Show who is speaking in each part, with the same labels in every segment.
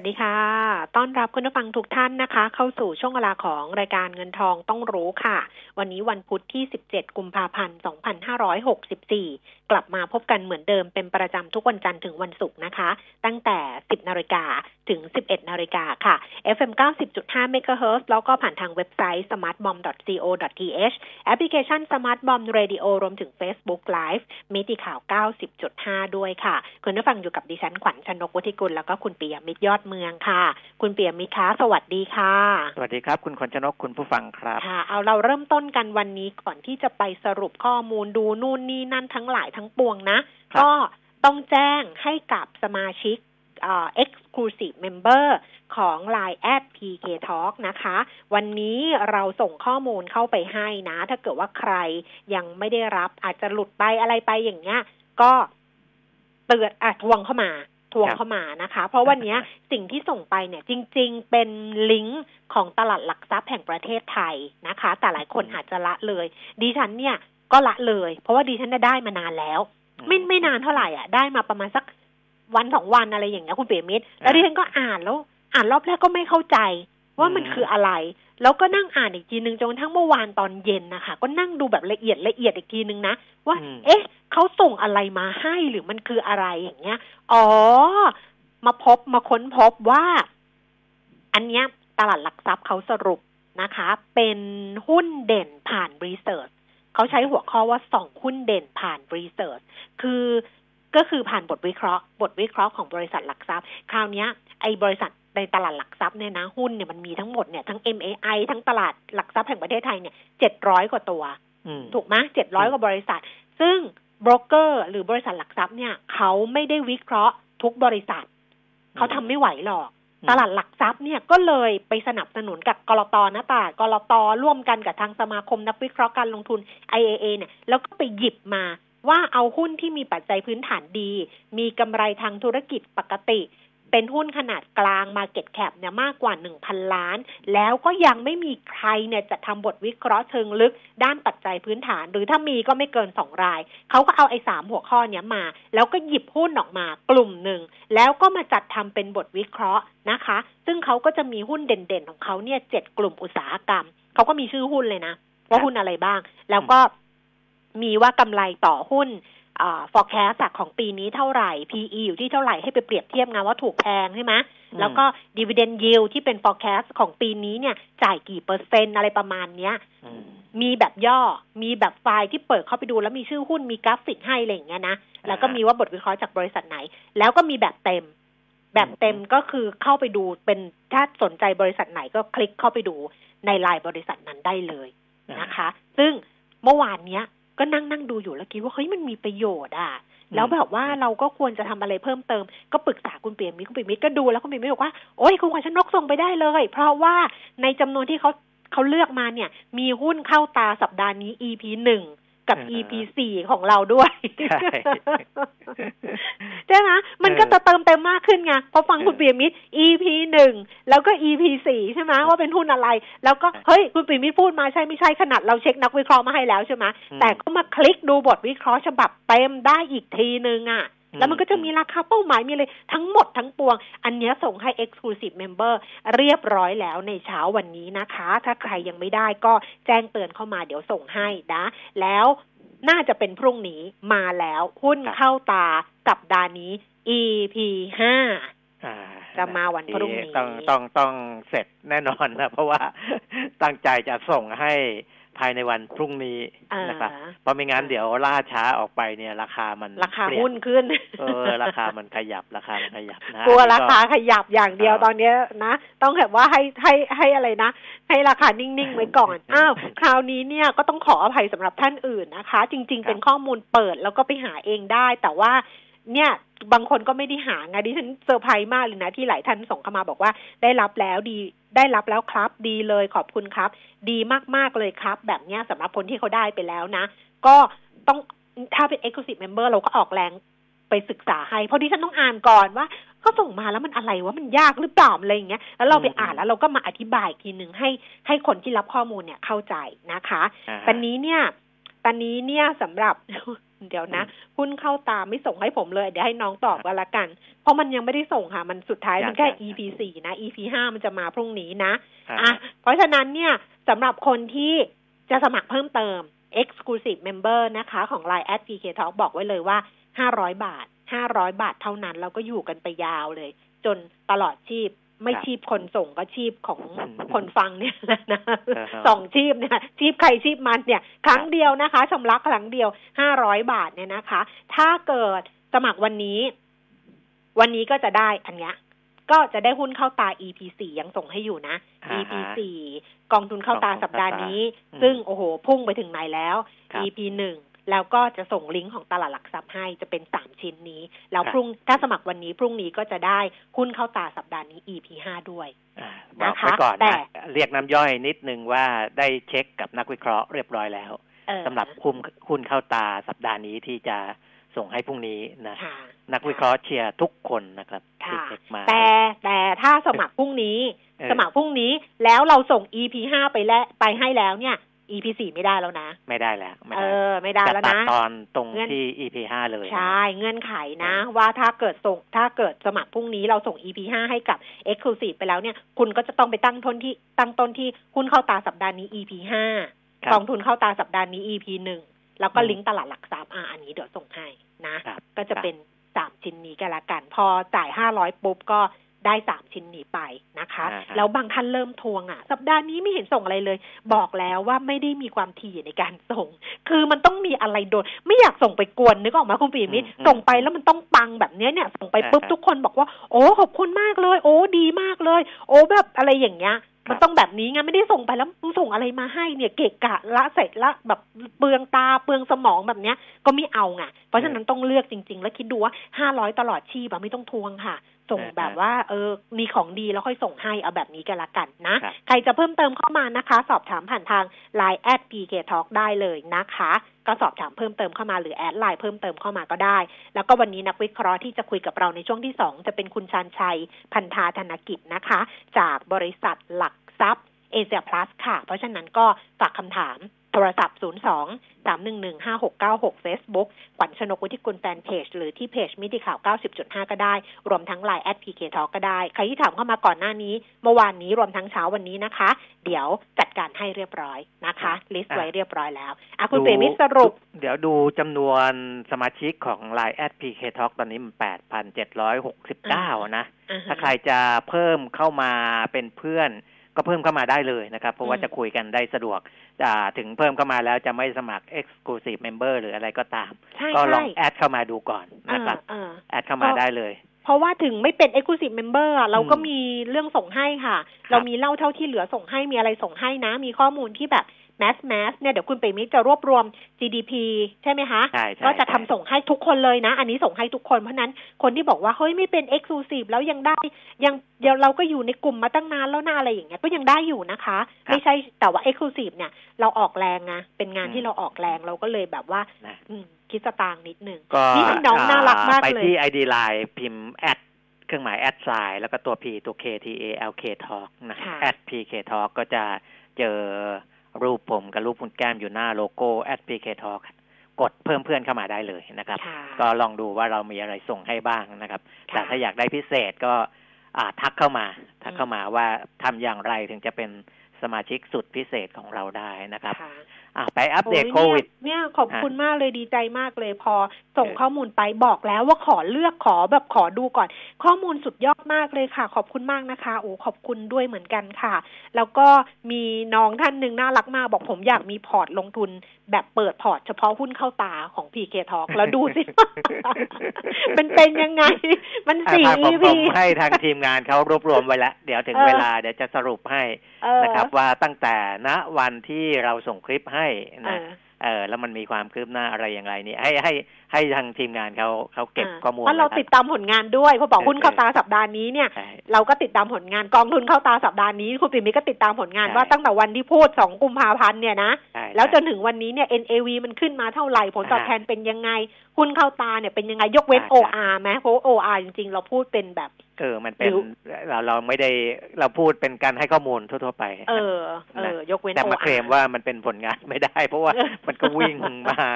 Speaker 1: วัสดีค่ะ ต้อนรับคุณผู้ฟังทุกท่านนะคะ เข้าสู่ช่วงเวลาของรายการเงินทองต้องรู้ค่ะ วันนี้วันพุธที่ 17 กุมภาพันธ์ 2564 กลับมาพบกันเหมือนเดิมเป็นประจำทุกวันจันทร์ถึงวันศุกร์นะคะ ตั้งแต่ 10 นาฬิกาถึง 11 นาฬิกาค่ะ FM 90.5 MHz แล้วก็ผ่านทางเว็บไซต์ smartbomb.co.th แอปพลิเคชัน smartbomb radio รวมถึง Facebook Live มิติข่าว 90.5 ด้วยค่ะ คุณผู้ฟังอยู่กับดิฉันขวัญชนกวุฒิกุลแล้วก็คุณปียมิตรยอดเมืองค่ะ คุณปียมิตรคะสวัสดีค่ะ
Speaker 2: สวัสดีครับ คุณขวัญชนกคุณผู้ฟังครับ
Speaker 1: ค่ะเอาเราเริ่มต้นกันวันนี้ก่อนที่จะไปสรุปข้อมูลดูนู่นนี่นั่นทั้งหลายทั้งปวงนะ
Speaker 2: ครับ
Speaker 1: ก็ต้องแจ้งให้กับสมาชิกเอ่อ exclusive member ของ Line แอด PK Talk นะคะ วันนี้เราส่งข้อมูลเข้าไปให้นะ ถ้าเกิดว่าใครยังไม่ได้รับอาจจะหลุดไปอะไรไปอย่างเงี้ย ก็เตือนอะทวงเข้ามาทวง
Speaker 2: ครับ
Speaker 1: เข้ามานะคะ เพราะวันเนี้ยสิ่งที่ส่งไปเนี่ยจริง ๆ เป็นลิงก์ของตลาดหลักทรัพย์แห่งประเทศไทยนะคะ แต่หลายคนอาจจะละเลย ดิฉันเนี่ย ก็ละเลย เพราะว่าดิฉันน่ะได้มานานแล้ว ไม่ไม่นานเท่าไหร่อะ ได้มาประมาณสักวันสองวันอะไรอย่างเงี้ยคุณเปียมิตรแล้วดิฉันก็อ่านแล้ว อ่านรอบแรกก็ไม่เข้าใจ ว่ามัน
Speaker 2: อืม
Speaker 1: คืออะไร แล้วก็นั่งอ่านอีกทีนึงจนกระทั่งเมื่อวานตอนเย็นนะคะ ก็นั่งดูแบบละเอียดละเอียดอีกทีนึงนะว่า
Speaker 2: อืม
Speaker 1: เอ๊ะเขาส่งอะไรมาให้หรือมันคืออะไรอย่างเงี้ย อ๋อ มาพบมาค้นพบว่า อันเนี้ยตลาดหลักทรัพย์เขาสรุปนะคะ เป็นหุ้นเด่นผ่านรีเสิร์ช เขาใช้หัวข้อว่าสองหุ้นเด่นผ่านรีเสิร์ชคือก็คือผ่านบทวิเคราะห์ บทวิเคราะห์ของบริษัทหลักทรัพย์ คราวเนี้ยไอ้บริษัทในตลาดหลักทรัพย์เนี่ยนะหุ้นเนี่ยมันมีทั้งหมดเนี่ยทั้ง MAI ทั้งตลาดหลักทรัพย์แห่งประเทศไทยเนี่ยเจ็ดร้อยกว่าตัว
Speaker 2: อืม
Speaker 1: ถูกไหมเจ็ดร้อยกว่าบริษัท ซึ่งโบรกเกอร์หรือบริษัทหลักทรัพย์เนี่ยเขาไม่ได้วิเคราะห์ทุกบริษัท เขาทำไม่ไหวหรอก
Speaker 2: อืม
Speaker 1: ตลาดหลักทรัพย์เนี่ยก็เลยไปสนับสนุนกับกรตนะตากรตร่วมกันกับทางสมาคมนักวิเคราะห์การลงทุน IAA เนี่ยแล้วก็ไปหยิบมาว่าเอาหุ้นที่มีปัจจัยพื้นฐานดี มีกำไรทางธุรกิจปกติ เป็นหุ้นขนาดกลาง Market Cap เนี่ยมากกว่า 1,000 ล้าน แล้วก็ยังไม่มีใครเนี่ยจะทำบทวิเคราะห์เชิงลึก ด้านปัจจัยพื้นฐาน หรือถ้ามีก็ไม่เกินสองราย เขาก็เอาไอ้สามหัวข้อเนี้ยมา แล้วก็หยิบหุ้นออกมากลุ่มหนึ่ง แล้วก็มาจัดทำเป็นบทวิเคราะห์นะคะ ซึ่งเขาก็จะมีหุ้นเด่นๆของเขาเนี่ยเจ็ดกลุ่มอุตสาหกรรม เขาก็มีชื่อหุ้นเลยนะ ว่าหุ้นอะไรบ้าง แล้วก็มีว่ากำไรต่อหุ้น forecast อะของปีนี้เท่าไหร่ PE อยู่ที่เท่าไหร่ให้ไปเปรียบเทียบกันว่าถูกแพงใช่ไหมแล้วก็ dividend yield ที่เป็น forecast ของปีนี้เนี่ย จ่ายกี่เปอร์เซ็นต์อะไรประมาณเนี้ย
Speaker 2: อืม
Speaker 1: มีแบบย่อมีแบบไฟล์ที่เปิดเข้าไปดูแล้วมีชื่อหุ้นมีกราฟิกให้อะไรอย่างเงี้ยนะแล้วก็มีว่าบทวิเคราะห์จากบริษัทไหน แล้วก็มีแบบเต็มแบบเต็มก็คือเข้าไปดูเป็นถ้าสนใจบริษัทไหนก็คลิกเข้าไปดูในไลน์บริษัทนั้นได้เลยนะคะ ซึ่งเมื่อวานเนี้ย ก็นั่งนั่งดูอยู่แล้วคิดว่าเฮ้ยมันมีประโยชน์อะแล้วแบบว่าเราก็ควรจะทำอะไรเพิ่มเติม ก็ปรึกษาคุณเปียมิตรคุณเปียมิตรก็ดูแล้วคุณเปียมิตรบอกว่าโอ้ยคุณขวัญชนกส่งไปได้เลย เพราะว่าในจำนวนที่เขาเขาเลือกมาเนี่ย มีหุ้นเข้าตาสัปดาห์นี้ EP หนึ่ง กับ
Speaker 2: อ่าฮะ
Speaker 1: EP สี่ของเราด้วย
Speaker 2: ใช่
Speaker 1: ใช่ไหมมันก็
Speaker 2: เออ
Speaker 1: จะเติมเต็มมากขึ้นไงพอฟัง
Speaker 2: เออ
Speaker 1: คุณเปียมิตร EP หนึ่งแล้วก็ EP สี่ใช่ไหมว่าเป็นหุ้นอะไร แล้วก็เฮ้ยคุณเปียมิตรพูดมาใช่ไม่ใช่ขนาดเราเช็คนักวิเคราะห์มาให้แล้วใช่ไหม
Speaker 2: อืม
Speaker 1: แต่ก็มาคลิกดูบทวิเคราะห์ฉบับเต็มได้อีกทีนึงอะ แล้วมันก็จะมีราคาเป้าหมายมีเลยทั้งหมดทั้งปวง อันเนี้ยส่งให้ Exclusive Member เรียบร้อยแล้วในเช้าวันนี้นะคะ ถ้าใครยังไม่ได้ก็แจ้งเตือนเข้ามาเดี๋ยวส่งให้นะ แล้วน่าจะเป็นพรุ่งนี้มาแล้วหุ้น
Speaker 2: ครับ
Speaker 1: เข้าตาสัปดาห์นี้ EP ห้า
Speaker 2: อ่า
Speaker 1: จะมาวันพรุ่งนี้
Speaker 2: ต้องต้องต้องเสร็จแน่นอนนะ เพราะว่าตั้งใจจะส่งให้ ภายในวันพรุ่งนี้
Speaker 1: อ่า
Speaker 2: นะครับเพราะไม่งั้นเดี๋ยวล่าช้าออกไปเนี่ย ราคามัน
Speaker 1: ราคา
Speaker 2: เปลี่ย
Speaker 1: หุ้นขึ้น
Speaker 2: เออ ราคามันขยับราคามันขยับนะ
Speaker 1: กลัว
Speaker 2: อันนี้
Speaker 1: ราคาขยับอย่างเดียว
Speaker 2: อ่า
Speaker 1: ตอนเนี้ยนะ ต้องแบบว่าให้ให้ให้อะไรนะ ให้ราคานิ่งๆไว้ก่อนอ้าวคราวนี้เนี่ยก็ต้องขออภัยสำหรับท่านอื่นนะคะ จริง ๆ เป็นข้อมูลเปิดแล้วก็ไปหาเองได้แต่ว่า เนี่ยบางคนก็ไม่ได้หาไงดิฉันเซอร์ไพรส์มากเลยนะ ที่หลายท่านส่งเข้ามาบอกว่าได้รับแล้วดีได้รับแล้วครับ ดีเลยขอบคุณครับ ดีมากๆเลยครับ แบบเนี้ยสำหรับคนที่เขาได้ไปแล้วนะ ก็ต้องถ้าเป็น Exclusive Member เราก็ออกแรงไปศึกษาให้ เพราะดิฉันต้องอ่านก่อนว่าเขาส่งมาแล้วมันอะไรว่ามันยากหรือเปล่าอะไรอย่างเงี้ยแล้วเราไปอ่านแล้วเราก็มาอธิบายอีกทีหนึ่งให้ให้คนที่รับข้อมูลเนี่ยเข้าใจนะคะ
Speaker 2: อ่าฮะ
Speaker 1: ตอนนี้เนี่ย ตอนนี้เนี่ยสำหรับเดี๋ยวนะหุ้นเข้าตามไม่ส่งให้ผมเลย เดี๋ยวให้น้องตอบก็แล้วกัน เพราะมันยังไม่ได้ส่งค่ะ มันสุดท้ายมันแค่
Speaker 2: ยังๆ
Speaker 1: EP สี่นะ EP ห้ามันจะมาพรุ่งนี้นะ
Speaker 2: อ่า
Speaker 1: อะเพราะฉะนั้นเนี่ยสำหรับคนที่จะสมัครเพิ่มเติม Exclusive Member นะคะของ Line at PK Talk บอกไว้เลยว่า 500 บาท 500 บาทเท่านั้น เราก็อยู่กันไปยาวเลย จนตลอดชีพ ไม่
Speaker 2: ครับ
Speaker 1: ชีพคนส่งก็ชีพของ
Speaker 2: อืม
Speaker 1: คนฟังเนี่ยแหละนะ
Speaker 2: อ่าฮะ
Speaker 1: สองชีพเนี่ยชีพใครชีพมันเนี่ย ครั้งเดียวนะคะชำระครั้งเดียว500บาทเนี่ยนะคะ ถ้าเกิดสมัครวันนี้ วันนี้ก็จะได้อันเนี้ยก็จะได้หุ้นเข้าตา EP สี่ยังส่งให้อยู่นะ
Speaker 2: อ่าฮะ
Speaker 1: EP สี่กองทุนเข้าตาสัปดาห์นี้
Speaker 2: อืม
Speaker 1: ซึ่งโอ้โห พุ่งไปถึงไหนแล้ว
Speaker 2: ครับ
Speaker 1: EP หนึ่ง แล้วก็จะส่งลิงก์ของตลาดหลักทรัพย์ให้จะเป็นสามชิ้นนี้ แล้ว
Speaker 2: ครับ
Speaker 1: พรุ่งถ้าสมัครวันนี้พรุ่งนี้ก็จะได้หุ้นเข้าตาสัปดาห์นี้ EP ห้าด้วย
Speaker 2: อ่าบอก
Speaker 1: นะคะ
Speaker 2: ไว้ก่อน
Speaker 1: แต่
Speaker 2: นะเรียกน้ำย่อยนิดนึงว่าได้เช็คกับนักวิเคราะห์เรียบร้อยแล้ว
Speaker 1: เออ
Speaker 2: สำหรับหุ้นหุ้นเข้าตาสัปดาห์นี้ที่จะส่งให้พรุ่งนี้นะ
Speaker 1: ค่ะ
Speaker 2: นักวิเคราะห์เชียร์ทุกคนนะครับที่
Speaker 1: ค่ะ
Speaker 2: เช็คมา
Speaker 1: แต่แต่ถ้าสมัครพรุ่งนี้
Speaker 2: เออ
Speaker 1: สมัครพรุ่งนี้แล้วเราส่ง EP ห้าไปแล้วไปให้แล้วเนี่ย EP สี่ไม่ได้แล้วนะ
Speaker 2: ไม่ได้แล้วไม่
Speaker 1: เอ
Speaker 2: ได้
Speaker 1: อไม่ได้
Speaker 2: จะ
Speaker 1: แล้ว
Speaker 2: ตัด
Speaker 1: นะ
Speaker 2: ตอนตรง
Speaker 1: เงื่อน
Speaker 2: ที่ EP ห้าเลย
Speaker 1: ใช่ เงื่อนไขนะ ว่าถ้าเกิดส่งถ้าเกิดสมัครพรุ่งนี้เราส่ง EP ห้าให้กับ Exclusive ไปแล้วเนี่ย คุณก็จะต้องไปตั้งต้นที่ตั้งต้นที่หุ้นเข้าตาสัปดาห์นี้ EP ห้า
Speaker 2: ครับ
Speaker 1: กองทุนเข้าตาสัปดาห์นี้ EP หนึ่งแล้วก็
Speaker 2: อืม
Speaker 1: ลิงก์ตลาดหลักทรัพย์อะอันนี้เดี๋ยวส่งให้นะ
Speaker 2: ครับ
Speaker 1: ก็จะเป็นสามชิ้นนี้กันละกัน พอจ่ายห้าร้อยปุ๊บก็ ได้สามชิ้นนี้ไปนะคะ
Speaker 2: อ่าฮะ
Speaker 1: แล้วบางท่านเริ่มทวงอะ สัปดาห์นี้ไม่เห็นส่งอะไรเลย บอกแล้วว่าไม่ได้มีความถี่ในการส่ง คือมันต้องมีอะไรโดน ไม่อยากส่งไปกวนนึกออกไหมาคุณปีมิตร
Speaker 2: อืมอืม
Speaker 1: ส่งไปแล้วมันต้องปังแบบเนี้ยเนี่ยส่งไปปุ๊บ
Speaker 2: อ่าฮะ
Speaker 1: ทุกคนบอกว่า โอ้ขอบคุณมากเลย โอ้ดีมากเลย โอ้แบบอะไรอย่างเงี้ย
Speaker 2: ครับ
Speaker 1: มันต้องแบบนี้ไงไม่ได้ส่งไปแล้วมึงส่งอะไรมาให้เนี่ยเกะกะละเสร็จละแบบเปลืองตาเปลืองสมองแบบเนี้ยก็ไม่เอาไงเพราะฉะนั้นต้องเลือกจริง ๆ แล้วคิดดูว่าห้าร้อยตลอดชีพอะไม่ต้องทวงค่ะ ส่ง
Speaker 2: อ่าฮะ
Speaker 1: แบบว่า เออ มีของดีแล้วค่อยส่งให้เอาแบบนี้กันละกันนะ
Speaker 2: ครับ
Speaker 1: ใครจะเพิ่มเติมเข้ามานะคะ สอบถามผ่านทาง Line แอด PK Talk ได้เลยนะคะ ก็สอบถามเพิ่มเติมเข้ามาหรือ add Line เพิ่มเติมเข้ามาก็ได้ แล้วก็วันนี้นักวิเคราะห์ที่จะคุยกับเราในช่วงที่สองจะเป็นคุณชาญชัยพันธาธนากิจนะคะ จากบริษัทหลักทรัพย์เอเชียพลัสค่ะ เพราะฉะนั้นก็ฝากคำถามโทรศัพท์ 02 311 5696 Facebook ขวัญชนกุธิกุลแฟนเพจ หรือที่เพจมิติข่าว 90.5 ก็ได้ รวมทั้ง Line แอด PK Talk ก็ได้ ใครที่ถามเข้ามาก่อนหน้านี้ เมื่อวานนี้รวมทั้งเช้าวันนี้นะคะ เดี๋ยวจัดการให้เรียบร้อยนะคะ list ไว้เรียบร้อยแล้วอะคุณเปรมิตรสรุป
Speaker 2: เดี๋ยวดูจำนวนสมาชิกของ Line แอด PK Talk ตอนนี้มัน 8,769นะ
Speaker 1: อ่าฮะ
Speaker 2: ถ้าใครจะเพิ่มเข้ามาเป็นเพื่อน ก็เพิ่มเข้ามาได้เลยนะครับ เพราะว่า
Speaker 1: อืม
Speaker 2: จะคุยกันได้สะดวกอ่าถึงเพิ่มเข้ามาแล้วจะไม่สมัคร Exclusive Member หรืออะไรก็ตาม
Speaker 1: ใช่
Speaker 2: ก็ลอ
Speaker 1: ใช่
Speaker 2: add เข้ามาดูก่อนนะครับ
Speaker 1: เออเออ
Speaker 2: add เข้ามาได้เลย
Speaker 1: เพราะว่าถึงไม่เป็น Exclusive Member อะเราก็
Speaker 2: อืม
Speaker 1: มีเรื่องส่งให้ค่ะ
Speaker 2: ครับ
Speaker 1: เรามีเล่าเท่าที่เหลือส่งให้มีอะไรส่งให้นะ มีข้อมูลที่แบบ mass mass เนี่ยเดี๋ยวคุณเปรมิตรจะรวบรวม GDP ใช่ไหมคะ
Speaker 2: ใช่ใช่
Speaker 1: ก็จะทำ
Speaker 2: ใช่
Speaker 1: ส่งให้ทุกคนเลยนะ อันนี้ส่งให้ทุกคนเพราะฉะนั้นคนที่บอกว่า เฮ้ยไม่เป็น Exclusive แล้วยังได้ยังเดี๋ยวเราก็อยู่ในกลุ่มมาตั้งนานแล้วนะอะไรอย่างเงี้ยก็ยังได้อยู่นะคะ ไม่ใช่แต่ว่า Exclusive เนี่ยเราออกแรงนะเป็นงานที่เราออกแรงเราก็เลยแบบว่า
Speaker 2: นะ
Speaker 1: อืมคิดสตางค์นิดนึง
Speaker 2: ก็
Speaker 1: นี่น้องน่ารักมาก
Speaker 2: ไป
Speaker 1: เลย
Speaker 2: ที่ ID Line พิมพ์แอดเครื่องหมาย at sign แล้วก็ตัว P ตัว K T A L K Talk นะ
Speaker 1: ค่ะ
Speaker 2: แอด P K Talk ก็จะเจอ รูปผมกับรูปคุณแก้มอยู่หน้าโลโก้แอด P K Talk กดเพิ่มเพื่อนเข้ามาได้เลยนะครับ
Speaker 1: ค่ะ
Speaker 2: ก็ลองดูว่าเรามีอะไรส่งให้บ้างนะครับ
Speaker 1: ค่ะ
Speaker 2: แต่ถ้าอยากได้พิเศษก็อ่าทักเข้ามา ทัก
Speaker 1: อืม
Speaker 2: เข้ามาว่าทำอย่างไรถึงจะเป็นสมาชิกสุดพิเศษของเราได้นะครับ
Speaker 1: ค่ะ
Speaker 2: อะไปอัปเดต
Speaker 1: โอ้ย
Speaker 2: โควิด
Speaker 1: เนี่ยเนี่ยขอบคุณมากเลยดีใจมากเลยพอส่ง
Speaker 2: เออ
Speaker 1: ข้อมูลไปบอกแล้วว่าขอเลือกขอแบบขอดูก่อน ข้อมูลสุดยอดมากเลยค่ะ ขอบคุณมากนะคะโอ้ขอบคุณด้วยเหมือนกันค่ะ แล้วก็มีน้องท่านหนึ่งน่ารักมากบอกผมอยากมีพอร์ตลงทุนแบบเปิดพอร์ตเฉพาะหุ้นเข้าตาของ PK Talk แล้วดูสิเป็นเป็นยังไง มัน
Speaker 2: อะ
Speaker 1: สี่
Speaker 2: ทางผม
Speaker 1: EP
Speaker 2: ผมให้ทางทีมงานเขารวบรวมไว้แล้ว เดี๋ยวถึง
Speaker 1: เออ
Speaker 2: เวลาเดี๋ยวจะสรุปให้
Speaker 1: เออ
Speaker 2: นะครับว่าตั้งแต่ณวันที่เราส่งคลิปให้
Speaker 1: เอ
Speaker 2: นะ
Speaker 1: อ
Speaker 2: เออแล้วมันมีความคืบหน้าอะไรอย่างไรนี่ให้ให้ให้ทางทีมงานเขาเขาเก็บ
Speaker 1: อ่า
Speaker 2: ข้อมูล
Speaker 1: เพราะเรา
Speaker 2: นะคบ
Speaker 1: ติดตามผลงานด้วยพอบอก
Speaker 2: เออ
Speaker 1: หุ้นเข้าตาสัปดาห์นี้เนี่ย
Speaker 2: ใช่
Speaker 1: เราก็ติดตามผลงานกองทุนเข้าตาสัปดาห์นี้คุณปิ่มมิตรก็ติดตามผลงาน
Speaker 2: ใช่
Speaker 1: ว่าตั้งแต่วันที่พูดสองกุมภาพันธ์เนี่ยนะ
Speaker 2: ใช่
Speaker 1: แล้วจน
Speaker 2: ใช่
Speaker 1: ถึงวันนี้เนี่ย NAV มันขึ้นมาเท่าไหร่ผลตอบ
Speaker 2: อ่า
Speaker 1: แทนเป็นยังไงหุ้นเข้าตาเนี่ยเป็นยังไงยกเว้น
Speaker 2: ใช่
Speaker 1: OR ไหมเพราะว่า OR จริงๆ เราพูดเป็นแบบ
Speaker 2: เออมันเป็น
Speaker 1: หรือ
Speaker 2: เราเราไม่ได้เราพูดเป็นการให้ข้อมูลทั่วๆไป
Speaker 1: เออเออยกเว้น
Speaker 2: แต่มา
Speaker 1: OR
Speaker 2: เคลมว่ามันเป็นผลงานไม่ได้ เพราะว่า
Speaker 1: เออ
Speaker 2: มันก็วิ่งมา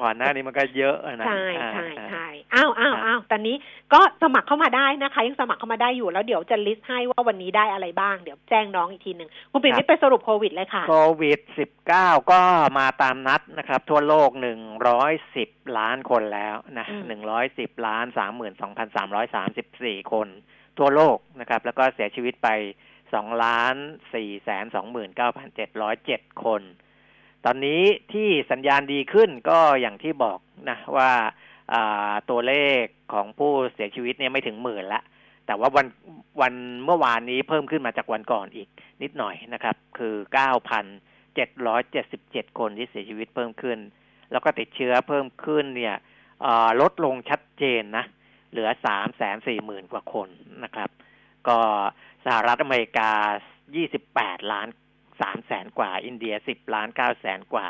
Speaker 2: ก่อนหน้านี้มันก็เยอะนะ
Speaker 1: ใช่
Speaker 2: อ่า
Speaker 1: ใช่
Speaker 2: อ่า
Speaker 1: ใช่อ้าวอ้าว
Speaker 2: ครับ
Speaker 1: อ้าวตอนนี้ก็สมัครเข้ามาได้นะคะ ยังสมัครเข้ามาได้อยู่แล้วเดี๋ยวจะลิสต์ให้ว่าวันนี้ได้อะไรบ้างเดี๋ยวแจ้งน้องอีกทีหนึ่งคุณปิ่มมิตรไปสรุปโควิดเลยค่ะ
Speaker 2: โควิด19ก็มาตามนัดนะครับ ทั่วโลก110ล้านคนแล้วนะ
Speaker 1: อืม
Speaker 2: 110ล้าน32,334คน ทั่วโลกนะครับ แล้วก็เสียชีวิตไป2ล้าน4แสน29,707คน ตอนนี้ที่สัญญาณดีขึ้นก็อย่างที่บอกนะว่าาตัวเลขของผู้เสียชีวิตเนี่ยไม่ถึงหมื่นละ แต่ว่าวันวันเมื่อวานนี้เพิ่มขึ้นมาจากวันก่อนอีกนิดหน่อยนะครับ คือ9,777คนที่เสียชีวิตเพิ่มขึ้น แล้วก็ติดเชื้อเพิ่มขึ้นเนี่ยลดลงชัดเจนนะ เหลือ340,000กว่าคนนะครับ ก็สหรัฐอเมริกา28ล้าน3แสนกว่า อินเดีย10ล้าน9แสนกว่า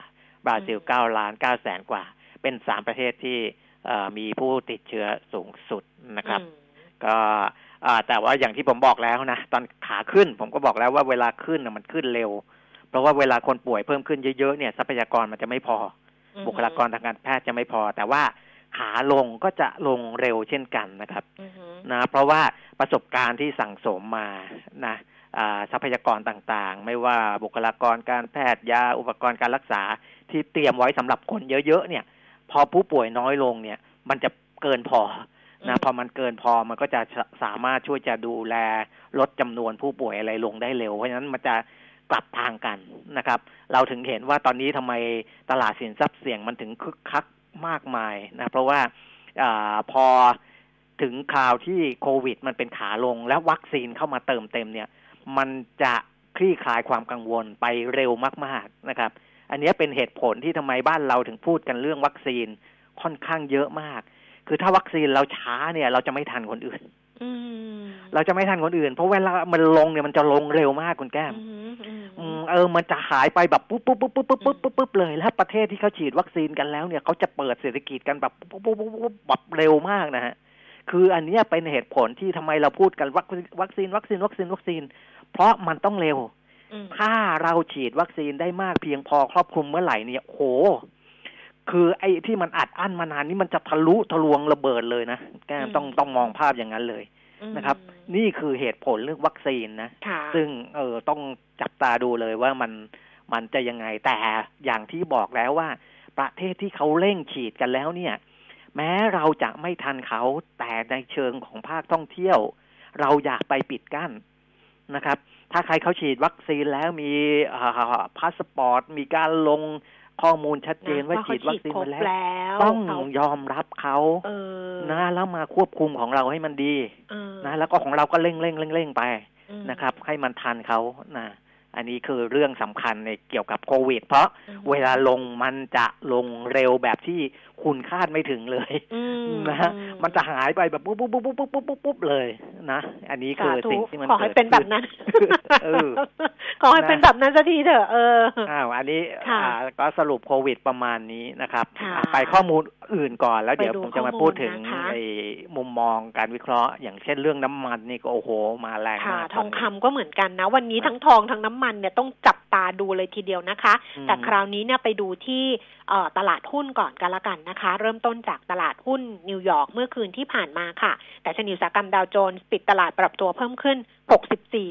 Speaker 2: บราซิล
Speaker 1: อืม
Speaker 2: 9ล้าน9แสนกว่า เป็น3ประเทศที่เอ่อมีผู้ติดเชื้อสูงสุดนะครับ
Speaker 1: อืม
Speaker 2: ก็อ่าแต่ว่าอย่างที่ผมบอกแล้วนะ ตอนขาขึ้นผมก็บอกแล้วว่าเวลาขึ้นนะมันขึ้นเร็ว เพราะว่าเวลาคนป่วยเพิ่มขึ้นเยอะๆเนี่ยทรัพยากรมันจะไม่พออบุคลากรทางการแพทย์จะไม่พอ แต่ว่า ขาลงก็จะลงเร็วเช่นกันนะครับ
Speaker 1: อือหือ
Speaker 2: นะเพราะว่าประสบการณ์ที่สั่งสมมานะอ่าทรัพยากรต่างๆ ไม่ว่าบุคลากรการแพทย์ยาอุปกรณ์การรักษาที่เตรียมไว้สำหรับคนเยอะๆเนี่ย พอผู้ป่วยน้อยลงเนี่ย มันจะเกินพอนะพอมันเกินพอมันก็จะสสามารถช่วยจะดูแลลดจำนวนผู้ป่วยอะไรลงได้เร็ว เพราะฉะนั้นมันจะกลับทางกันนะครับ เราถึงเห็นว่าตอนนี้ทำไมตลาดสินทรัพย์เสี่ยงมันถึงคึกคัก มากมายนะเพราะว่าอพอถึงคราวที่โควิด มันเป็นขาลง และวัคซีนเข้ามาเติมเต็มเนี่ย มันจะคลี่คลายความกังวลไปเร็วมาก ๆนะครับ อันนี้เป็นเหตุผลที่ทำไมบ้านเราถึงพูดกันเรื่องวัคซีนค่อนข้างเยอะมาก คือถ้าวัคซีนเราช้าเนี่ย เราจะไม่ทันคนอื่น เราจะไม่ทันคนอื่น เพราะเวลามันลงเนี่ยมันจะลงเร็วมากคุณแก้ม
Speaker 1: อืมอืม
Speaker 2: อืมเออ มันจะหายไปแบบปุ๊บปุ๊บปุ๊บปุ๊บปุ๊บปุ๊บปุ๊บปุ๊บเลยแล้วประเทศที่เขาฉีดวัคซีนกันแล้วเนี่ยเขาจะเปิดเศรษฐกิจกันแบบปุ๊บปุ๊บปุ๊บปุ๊บแบบเร็วมากนะฮะคืออันเนี้ยเป็นเหตุผลที่ทำไมเราพูดกันวัคซีนวัคซีนวัคซีนวัคซีนวัคซีน เพราะมันต้องเร็ว
Speaker 1: อืม
Speaker 2: ถ้าเราฉีดวัคซีนได้มากเพียงพอครอบคลุมเมื่อไหร่เนี่ยโห คือไอ้ที่มันอัดอั้นมานานนี่มันจะทะลุทะลวงระเบิดเลยนะแก้มต้องต้องมองภาพอย่างนั้นเลยนะครับ นี่คือเหตุผลเรื่องวัคซีนนะ
Speaker 1: ค่ะ
Speaker 2: ซึ่งเออต้องจับตาดูเลยว่ามันมันจะยังไงแต่อย่างที่บอกแล้วว่า ประเทศที่เขาเร่งฉีดกันแล้วเนี่ย แม้เราจะไม่ทันเขาแต่ในเชิงของภาคท่องเที่ยว เราอยากไปปิดกั้นนะครับ ถ้าใครเขาฉีดวัคซีนแล้วมีพาสปอร์ต มีการลง ข้อมูลชัดเจนว่าฉีดวัคซีน
Speaker 1: ครบ
Speaker 2: มาแล้ว
Speaker 1: แล้ว
Speaker 2: ต้อง
Speaker 1: เขา
Speaker 2: ยอมรับเขา
Speaker 1: เออ
Speaker 2: นะแล้วมาควบคุมของเราให้มันดี
Speaker 1: เออ
Speaker 2: นะแล้วก็ของเราก็เร่งเร่งเร่งเร่งไป
Speaker 1: อืม
Speaker 2: นะครับ ให้มันทันเขานะ อันนี้คือเรื่องสำคัญในเกี่ยวกับโควิด เพราะ
Speaker 1: อืม
Speaker 2: เวลาลงมันจะลงเร็วแบบที่คุณคาดไม่ถึงเลย
Speaker 1: อืม
Speaker 2: นะฮะ
Speaker 1: อื
Speaker 2: ม มันจะหายไปแบบปุ๊บปุ๊บปุ๊บปุ๊บปุ๊บปุ๊บปุ๊บเลยนะ อันนี้คือ
Speaker 1: สาธุ
Speaker 2: สิ่งที่มัน
Speaker 1: ขอให้เกิ
Speaker 2: ดขึ้น
Speaker 1: เป็นแบบนั้น
Speaker 2: เออ
Speaker 1: ขอให้เป็นแบบนั้นสักทีเถอะเออ
Speaker 2: อ้าวอันนี้
Speaker 1: ค่ะ
Speaker 2: อ่าก็สรุปโควิดประมาณนี้นะครับ
Speaker 1: ค่ะ
Speaker 2: อะไปข้อมูลอื่นก่อนแล้วเดี๋ยว
Speaker 1: ไปดู
Speaker 2: ผมจะมา
Speaker 1: ข้อมูล
Speaker 2: พูดถึง
Speaker 1: นะคะ
Speaker 2: ไอ้มุมมองการวิเคราะห์ อย่างเช่นเรื่องน้ำมันนี่ก็โอ้โห มาแรง
Speaker 1: ค่ะ
Speaker 2: มาก
Speaker 1: ทอง
Speaker 2: ตนนี้
Speaker 1: คำก็เหมือนกันนะ วันนี้ทั้งทองทั้งน้ำมันเนี่ยต้องจับตาดูเลยทีเดียวนะคะ
Speaker 2: อืม
Speaker 1: แต่คราวนี้เนี่ยไปดูที่เอ่อตลาดหุ้นก่อนกันละกันนะคะ เริ่มต้นจากตลาดหุ้นนิวยอร์กเมื่อคืนที่ผ่านมาค่ะ แต่ชนิวสาหกรรมดาวโจนส์ปิดตลาดปรับตัวเพิ่มขึ้น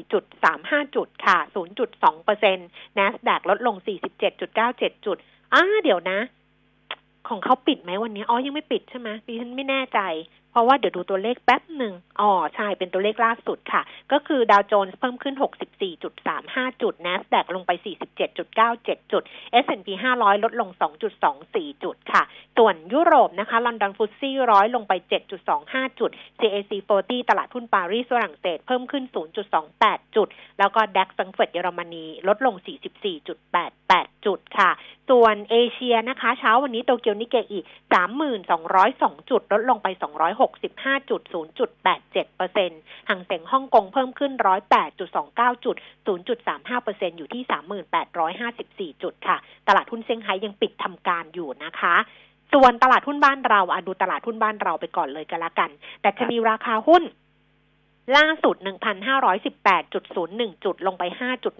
Speaker 1: 64.35 จุดค่ะ 0.2เปอร์เซ็นต์ NASDAQ ลดลง 47.97 จุดอ้าเดี๋ยวนะ ของเขาปิดไหมวันนี้ อ๋อ ยังไม่ปิดใช่ไหมดิฉันไม่แน่ใจ เพราะว่าเดี๋ยวดูตัวเลขแป๊บหนึ่งอ๋อใช่เป็นตัวเลขล่าสุดค่ะ ก็คือดาวโจนส์เพิ่มขึ้น 64.35 จุด NASDAQ ลงไป 47.97 จุด S&P 500 ลดลง 2.24 จุดค่ะ ส่วนยุโรปนะคะลอนดอน FTSE ร้อยลงไป 7.25 จุด CAC 40 ตลาดหุ้นปารีสฝรั่งเศสเพิ่มขึ้น 0.28 จุด แล้วก็ DAX แฟรงก์เฟิร์ตเยอรมนี ลดลง 44.88 จุดค่ะส่วส่วนเอเชียนะคะ เช้าวันนี้โตเกียวนิกเกอิสามหมื่นสองร้อยสองจุด ลดลงไปส65.0.87%หกสิบห้าจุดศูนย์จุดแปดเจ็ดเปอร์เซ็นต์ห่างเสียงฮ่องกงเพิ่มขึ้นร้อยแปดจุดสองเก้าจุดศูนย์จุดสามห้าเปอร์เซ็นอยู่ที่สามหมื่นแปดร้อยห้าสิบสี่จุดค่ะ ตลาดหุ้นเซี่ยงไฮ้ยังปิดทำการอยู่นะคะส่วนตลาดหุ้นบ้านเราอะดูตลาดหุ้นบ้านเราไปก่อนเลยก็แล้วกัน แต่ชนีราคาหุ้น ล่าสุด 1,518.01 จุด ลงไป 5.10 จุ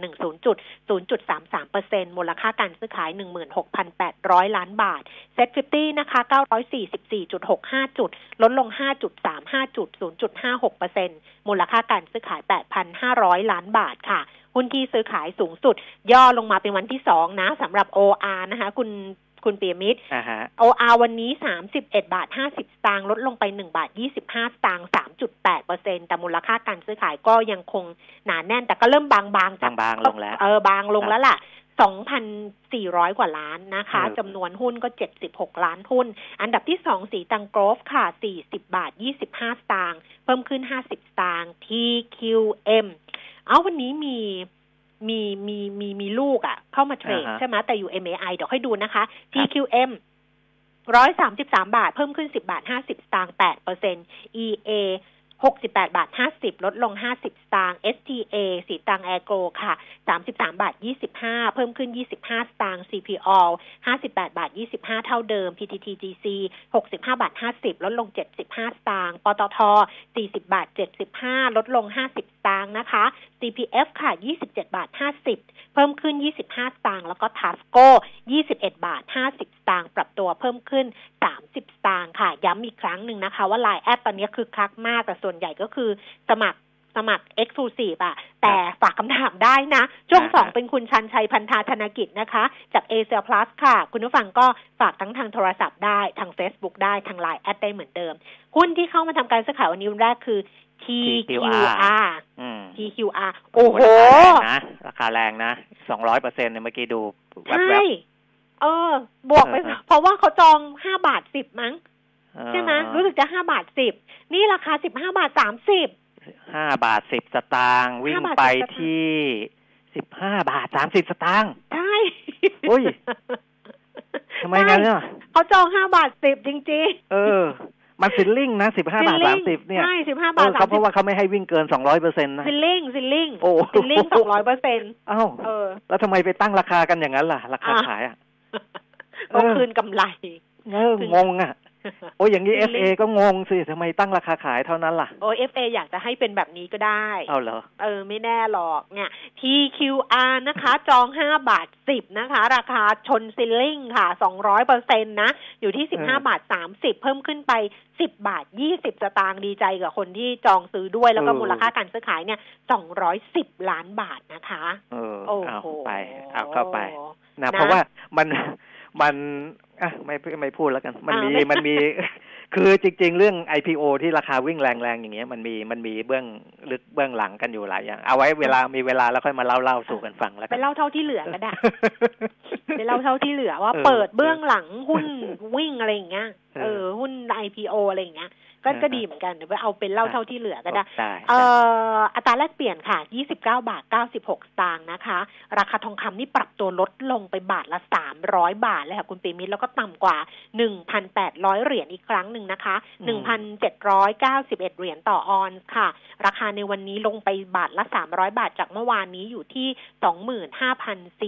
Speaker 1: ด 0.33เปอร์เซ็นมูลค่าการซื้อขาย 16,800 ล้านบาท เซ็ต50 นะคะ 944.65 จุด ลดลง 5.35 จุด 0.56เปอร์เซ็นมูลค่าการซื้อขาย 8,500 ล้านบาทค่ะหุ้นที่ซื้อขายสูงสุด ย่อลงมาเป็นวันที่สองนะสำหรับ OR นะคะ คุณ คุณเปียมิตร
Speaker 2: อ่าฮะ
Speaker 1: OR วันนี้31บาท50สตางค์ลดลงไป1บาท25สตางค์3.8เปอร์เซ็นแต่มูลค่าการซื้อขายก็ยังคงหนาแน่น แต่ก็เริ่มบางๆจาก
Speaker 2: บางๆลงแล้ว
Speaker 1: เออบางลงแล้วล่ะ2,400 กว่าล้านนะคะ
Speaker 2: เออ
Speaker 1: จำนวนหุ้นก็ 76 ล้านหุ้น อันดับที่2สีตังโกรฟค่ะ 40 บาท 25 สตางค์เพิ่มขึ้น 50 สตางค์ TQM เอาวันนี้มี มีมีมีมีลูกอะ่ะ เข้ามาเทรด
Speaker 2: อ่าฮะ
Speaker 1: ใช่ไหมแต่อยู่ MAI เดี๋ยวให้ดูนะคะ TQM ร้อยสามสิบสามบาท เพิ่มขึ้นสิบาทห้าสิบสตางค์แปดเปอร์เซ็น EA หกสิบแปดบาทห้าสิบลดลงห้าสิบสตางค์ STA สีตังแอโกค่ะสามสิบสามบาทยี่สิบห้าเพิ่มขึ้นยี่สิบห้าสตางค์ CPO ห้าสิบแปดบาทยี่สิบห้าเท่าเดิม PTTGC หกสิบห้าบาทห้าสิบลดลงเจ็ดสิบห้าสตางค์ปตทสี่สิบบาทเจ็ดสิบห้าลดลงห้าสิบส ตางค์นะคะ CPF ค่ะยี่สิบเจ็ดบาทห้าสิบเพิ่มขึ้น 25 สตางค์แล้วก็ Tasco 21 บาท 50 สตางค์ปรับตัวเพิ่มขึ้น 30 สตางค์ค่ะ ย้ำอีกครั้งหนึ่งนะคะ ว่าไลน์แอดตอนนี้คึกคักมาก แต่ส่วนใหญ่ก็คือสมัครสมัคร Exclusive อะแต่ฝากคำถามได้นะ ช่วง
Speaker 2: อ่า
Speaker 1: สองเป็นคุณชาญชัยพันทาธนากิจนะคะ จาก Asia Plus ค่ะ คุณผู้ฟังก็ฝากทั้งทางโทรศัพท์ได้ ทาง Facebook ได้ ทางไลน์แอดได้เหมือนเดิม หุ้นที่เข้ามาทำการซื้อขายวันนี้วันแรกคือ TQR
Speaker 2: อืม
Speaker 1: TQR โอ้โห
Speaker 2: ราคาแรงนะสองร้อยเปอร์เซ็นต์เนี่ยเมื่อกี้ดูแวบ
Speaker 1: ใช่เออ บวกไป
Speaker 2: เออ
Speaker 1: เพราะว่าเขาจองห้าบาทสิบมั้ง
Speaker 2: ๆ
Speaker 1: ใช่ไหมรู้สึกจะห้าบาทสิบนี่ราคาสิบห้าบาทสามสิบ
Speaker 2: ห้าบาทสิบสตางค์วิ่ง
Speaker 1: 5บาท
Speaker 2: ไป
Speaker 1: 10สตางค์
Speaker 2: ที่สิบห้าบาทสามสิบสตางค์
Speaker 1: ใช่
Speaker 2: อุ้ยทำไมงั้นเนี่ย
Speaker 1: เขาจองห้าบาทสิบจริง
Speaker 2: เออ มัน ceiling นะสิบ
Speaker 1: ๆ
Speaker 2: ห้าบาทสามสิบ ceiling เนี่ย
Speaker 1: ใช่สิบห้า
Speaker 2: เอบา
Speaker 1: ท
Speaker 2: อ
Speaker 1: สา
Speaker 2: เขา
Speaker 1: ม
Speaker 2: เพ
Speaker 1: สิบ
Speaker 2: ราะว่าเขไม่ให้วิ่งเกินสองร้อยเปอร์เซ็นต์นะ
Speaker 1: ฟิล ceiling
Speaker 2: โอ้
Speaker 1: ceiling สองร้อยเปอร์เซ็นต์
Speaker 2: เอ้า
Speaker 1: เออ
Speaker 2: แล้วทำไมไปตั้งราคากันอย่างนั้นล่ะ ราคา
Speaker 1: อะ
Speaker 2: ขายอะ
Speaker 1: ก็คืนกำไร
Speaker 2: เอองงอะ โอ้ยอย่างนี้
Speaker 1: ceiling
Speaker 2: FA ก็งงสิทำไมตั้งราคาขายเท่านั้นล่ะ
Speaker 1: โอเอฟเออยากจะให้เป็นแบบนี้ก็ได้
Speaker 2: เอาเหรอ
Speaker 1: เออ ไม่แน่หรอกเนี่ย TQR นะคะ จองห้าบาทสิบนะคะ ราคาชนซิลลิงค่ะสองร้อยเปอร์เซ็นตนะ อยู่ที่สิบ
Speaker 2: อื
Speaker 1: ห้ามบาทสามสิบเพิ่มขึ้นไปสิบบาทยี่สิบสตางค์ดีใจกับคนที่จองซื้อด้วยแล้วก็
Speaker 2: เออ
Speaker 1: มูลค่าการซื้อขายเนี่ยสองร้อยสิบล้านบาทนะคะ
Speaker 2: เออ
Speaker 1: โอ้
Speaker 2: เอา
Speaker 1: โห
Speaker 2: ไป เอาเข้าไปนะ
Speaker 1: นะ
Speaker 2: เพราะว่ามันมัน อะไม่ไม่พูดแล้วกัน มัน
Speaker 1: อ่า
Speaker 2: มี
Speaker 1: ไม่
Speaker 2: มันมี คือจริง ๆ เรื่อง IPO ที่ราคาวิ่งแรงๆอย่างเงี้ยมันมีมันมีเบื้องลึกเบื้องหลังกันอยู่หลายอย่าง เอาไว้เวลามีเวลาแล้วค่อยมาเล่าเล่าสู่กันฟังแล้ว
Speaker 1: ไป
Speaker 2: กัน
Speaker 1: เล่าเท่าที่เหลือก็ได้ไปเล่าเท่าที่เหลือว่า
Speaker 2: เออ
Speaker 1: เปิดเบื้องหลังหุ้นวิ่งอะไรอย่างเงี้ย
Speaker 2: เออ
Speaker 1: เออหุ้น IPO อะไรอย่างเงี้ย ก็
Speaker 2: เออ
Speaker 1: ก็ดีเหมือนกันเดี๋ยวไปเอาเป็นเล่าเท่าที่เหลือก็ได้
Speaker 2: ได้
Speaker 1: เอ่ออัตราแลกเปลี่ยนค่ะ 29 บาท 96 สตางค์นะคะ ราคาทองคำนี่ปรับตัวลดลงไปบาทละ 300 บาทเลยค่ะคุณปีมิตรแล้วก็ต่ำกว่า 1,800 เหรียญอีกครั้งหนึ่งนะคะ 1,791 เหรียญต่อออนซ์ค่ะ ราคาในวันนี้ลงไปบาทละ 300 บาทจากเมื่อวานนี้อยู่ที่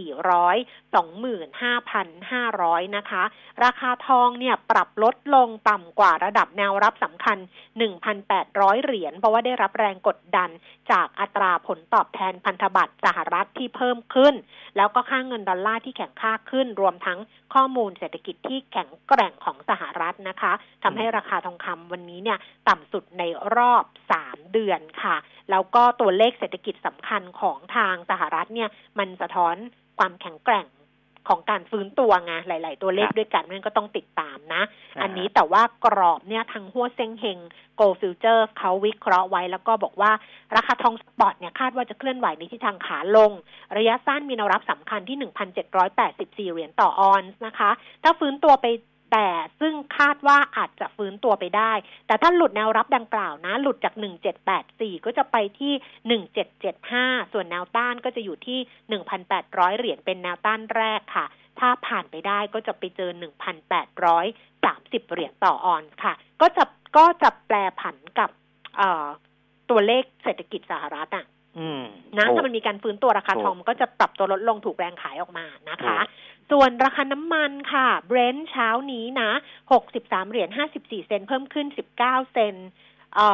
Speaker 1: 25,400 25,500 นะคะ ราคาทองเนี่ยปรับลดลงต่ำกว่าระดับแนวรับสำคัญ1,800 เหรียญเพราะว่าได้รับแรงกดดันจากอัตราผลตอบแทนพันธบัตรสหรัฐที่เพิ่มขึ้น แล้วก็ค่างเงินดอลลาร์ที่แข็งค่าขึ้น รวมทั้งข้อมูลเศรษฐกิจที่แข็งแกร่งของสหรัฐนะคะทำให้ราคาทองคำวันนี้เนี่ยต่ำสุดในรอบ 3 เดือนค่ะ แล้วก็ตัวเลขเศรษฐกิจสำคัญของทางสหรัฐเนี่ยมันสะท้อนความแข็งแกร่ง ของการฟื้นตัวไงหลาย ๆ ตัวเลข
Speaker 2: ครับ
Speaker 1: ด้วยกันนั่นก็ต้องติดตามนะ
Speaker 2: อ่า
Speaker 1: อันนี้แต่ว่ากรอบเนี่ยทางหัวเซ็งเฮงGold Futures เขาวิเคราะห์ไว้แล้วก็บอกว่าราคาทอง spot เนี่ยคาดว่าจะเคลื่อนไหวในทิศทางขาลง ระยะสั้นมีแนวรับสำคัญที่ 1,784 เหรียญต่อออนซ์นะคะ ถ้าฟื้นตัวไป แต่ซึ่งคาดว่าอาจจะฟื้นตัวไปได้ แต่ถ้าหลุดแนวรับดังกล่าวนะ หลุดจาก 1784 ก็จะไปที่ 1775 ส่วนแนวต้านก็จะอยู่ที่ 1,800 เหรียญเป็นแนวต้านแรกค่ะ ถ้าผ่านไปได้ก็จะไปเจอ 1,830 เหรียญต่อออนซ์ค่ะ ก็จะก็จะแปลผันกับเอ่อตัวเลขเศรษฐกิจสหรัฐอะ
Speaker 2: อืม
Speaker 1: นะ
Speaker 2: ถูก
Speaker 1: ถ้ามันมีการฟื้นตัวราคา
Speaker 2: ถูก
Speaker 1: ทองมันก็จะปรับตัวลดลงถูกแรงขายออกมานะคะ
Speaker 2: ถูก
Speaker 1: ส่วนราคาน้ำมันค่ะเบรนท์เช้านี้นะ63เหรียญ54เซนต์เพิ่มขึ้น19เซนต์เอ่